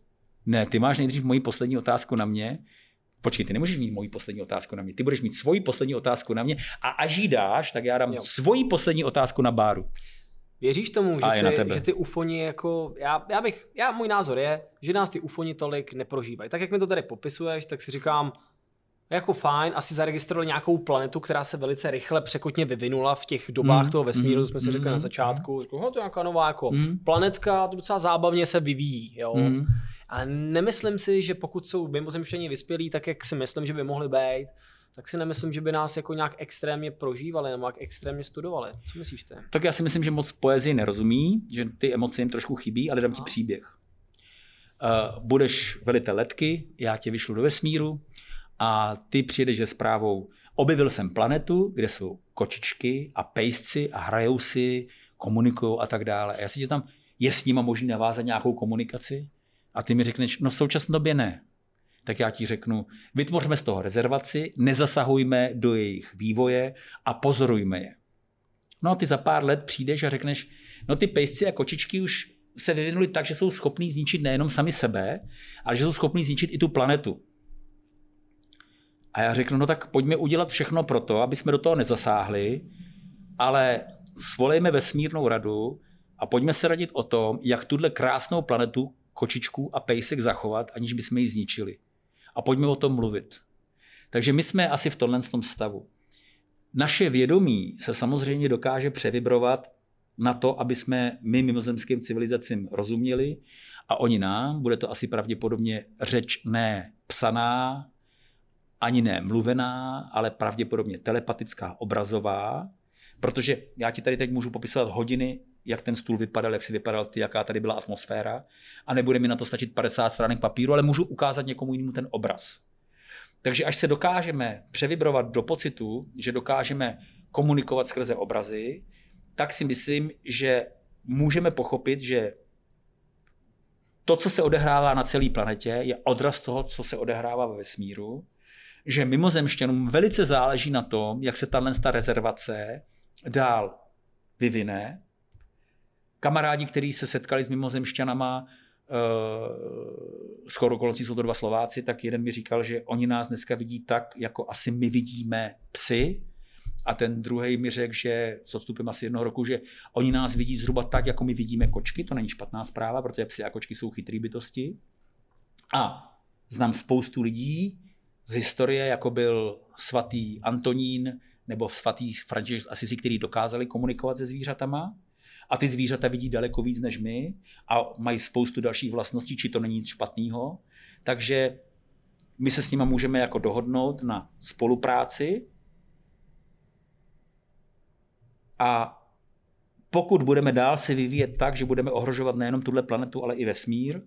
Ne, ty máš nejdřív moji poslední otázku na mě. Počkej, ty nemůžeš mít moji poslední otázku na mě. Ty budeš mít svoji poslední otázku na mě a až ji dáš, tak já dám jo. svoji poslední otázku na Báru. Věříš tomu, že ty, že ty ufoni jako, já, já bych, já, můj názor je, že nás ty ufoni tolik neprožívají. Tak jak mi to tady popisuješ, tak si říkám, jako fajn, asi zaregistrovali nějakou planetu, která se velice rychle překotně vyvinula v těch dobách mm, toho vesmíru, mm, jsme si řekli mm, na začátku. Mm. Řekl, to je nějaká nová jako mm. planetka, to docela zábavně se vyvíjí. Jo? Mm. Ale nemyslím si, že pokud jsou mimozemštění vyspělí, tak jak si myslím, že by mohli být, tak si nemyslím, že by nás jako nějak extrémně prožívali nebo jak extrémně studovali. Co myslíš ty? Tak já si myslím, že moc poezii nerozumí, že ty emoce jim trošku chybí, ale dám ti příběh. Uh, budeš velitel letky, já tě vyšlu do vesmíru a ty přijedeš se zprávou, objevil jsem planetu, kde jsou kočičky a pejsci a hrajou si, komunikují a tak dále. A já si tě tam, je s nima možný navázat nějakou komunikaci? A ty mi řekneš, no v současné době ne. Tak já ti řeknu, vytvořme z toho rezervaci, nezasahujme do jejich vývoje a pozorujme je. No a ty za pár let přijdeš a řekneš, no ty pejsci a kočičky už se vyvinuli tak, že jsou schopní zničit nejenom sami sebe, ale že jsou schopní zničit i tu planetu. A já řeknu, no tak pojďme udělat všechno pro to, aby jsme do toho nezasáhli, ale svolejme vesmírnou radu a pojďme se radit o tom, jak tuhle krásnou planetu kočičků a pejsek zachovat, aniž bychom ji zničili. A pojďme o tom mluvit. Takže my jsme asi v tomhle tom stavu. Naše vědomí se samozřejmě dokáže převibrovat na to, aby jsme my mimozemským civilizacím rozuměli a oni nám, bude to asi pravděpodobně řeč ne psaná, ani ne mluvená, ale pravděpodobně telepatická, obrazová, protože já ti tady teď můžu popisovat hodiny, jak ten stůl vypadal, jak si vypadal ty, jaká tady byla atmosféra a nebude mi na to stačit 50 stránek papíru, ale můžu ukázat někomu jinému ten obraz. Takže až se dokážeme převibrovat do pocitu, že dokážeme komunikovat skrze obrazy, tak si myslím, že můžeme pochopit, že to, co se odehrává na celé planetě, je odraz toho, co se odehrává ve vesmíru, že mimozemšťanům velice záleží na tom, jak se tato rezervace dál vyvine. Kamarádi, kteří se setkali s mimozemšťanama, s okolností jsou to dva Slováci, tak jeden mi říkal, že oni nás dneska vidí tak, jako asi my vidíme psy, a ten druhý mi řekl, že s odstupem asi jednoho roku, že oni nás vidí zhruba tak, jako my vidíme kočky. To není špatná zpráva, protože psy a kočky jsou chytrý bytosti. A znám spoustu lidí, z historie, jako byl svatý Antonín nebo svatý František z Asisi, který dokázali komunikovat se zvířatama. A ty zvířata vidí daleko víc než my a mají spoustu dalších vlastností, či to není nic špatného. Takže my se s nimi můžeme jako dohodnout na spolupráci a pokud budeme dál se vyvíjet tak, že budeme ohrožovat nejenom tuhle planetu, ale i vesmír,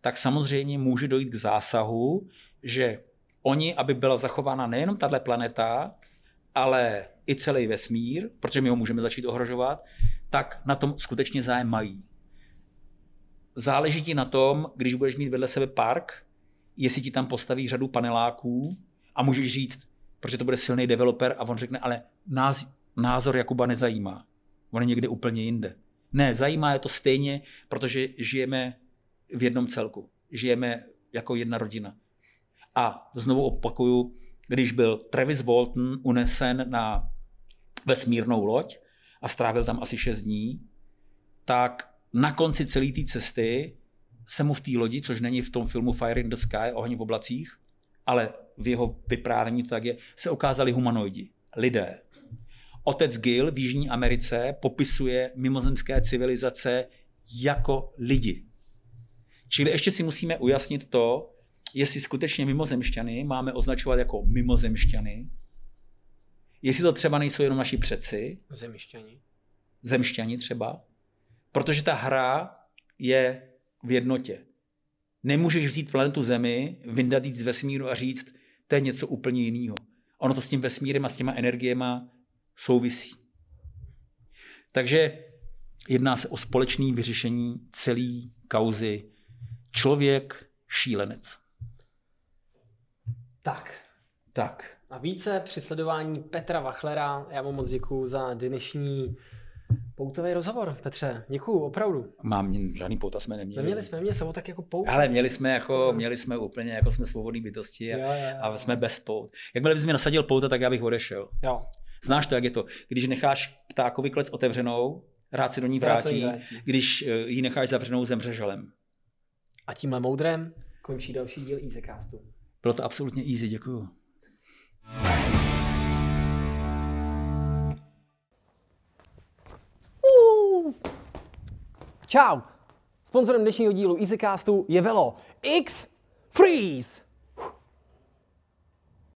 tak samozřejmě může dojít k zásahu, že oni, aby byla zachována nejenom tahle planeta, ale i celý vesmír, protože my ho můžeme začít ohrožovat, tak na tom skutečně zájem mají. Záleží ti na tom, když budeš mít vedle sebe park, jestli ti tam postaví řadu paneláků a můžeš říct, protože to bude silný developer a on řekne, ale nás, názor Jakuba nezajímá. On je někde úplně jinde. Ne, zajímá je to stejně, protože žijeme v jednom celku. Žijeme jako jedna rodina. A znovu opakuju, když byl Travis Walton unesen na vesmírnou loď a strávil tam asi 6 dní, tak na konci celé té cesty se mu v té lodi, což není v tom filmu Fire in the Sky, oheň v oblacích, ale v jeho vyprávění to tak je, se ukázali humanoidi, lidé. Otec Gil v Jižní Americe popisuje mimozemské civilizace jako lidi. Čili ještě si musíme ujasnit to, jestli skutečně mimozemšťany máme označovat jako mimozemšťany, Jestli to třeba nejsou jenom naši přeci, Zemišťani. zemšťani třeba, protože ta hra je v jednotě. Nemůžeš vzít planetu Zemi, vyndat jít z vesmíru a říct, to je něco úplně jiného. Ono to s tím vesmírem a s těma energiema souvisí. Takže jedná se o společné vyřešení celé kauzy člověk šílenec. Tak. Tak. A více při sledování Petra Wachlera. Já mu moc děkuju za dnešní poutový rozhovor, Petře. Děkuju, opravdu. Mám žádný pouta jsme neměli. Neměli jsme, mě se tak jako pout. Ale měli jsme jako, měli jsme úplně, jako jsme svobodní bytosti a, Jo, jo, jo. a jsme bez pout. Jakmile bys mi nasadil pouta, tak já bych odešel. Jo. Znáš to, jak je to? Když necháš ptákovi klec otevřenou, rád si do ní Rád se do ní vrátí, vrátí. když eh, ji necháš zavřenou, zemře želem. A tímhle moudrem končí další díl Easycastu. Bylo to absolutně easy, děkuju. Čau! Sponzorem dnešního dílu Easycastu je Velo X Freeze!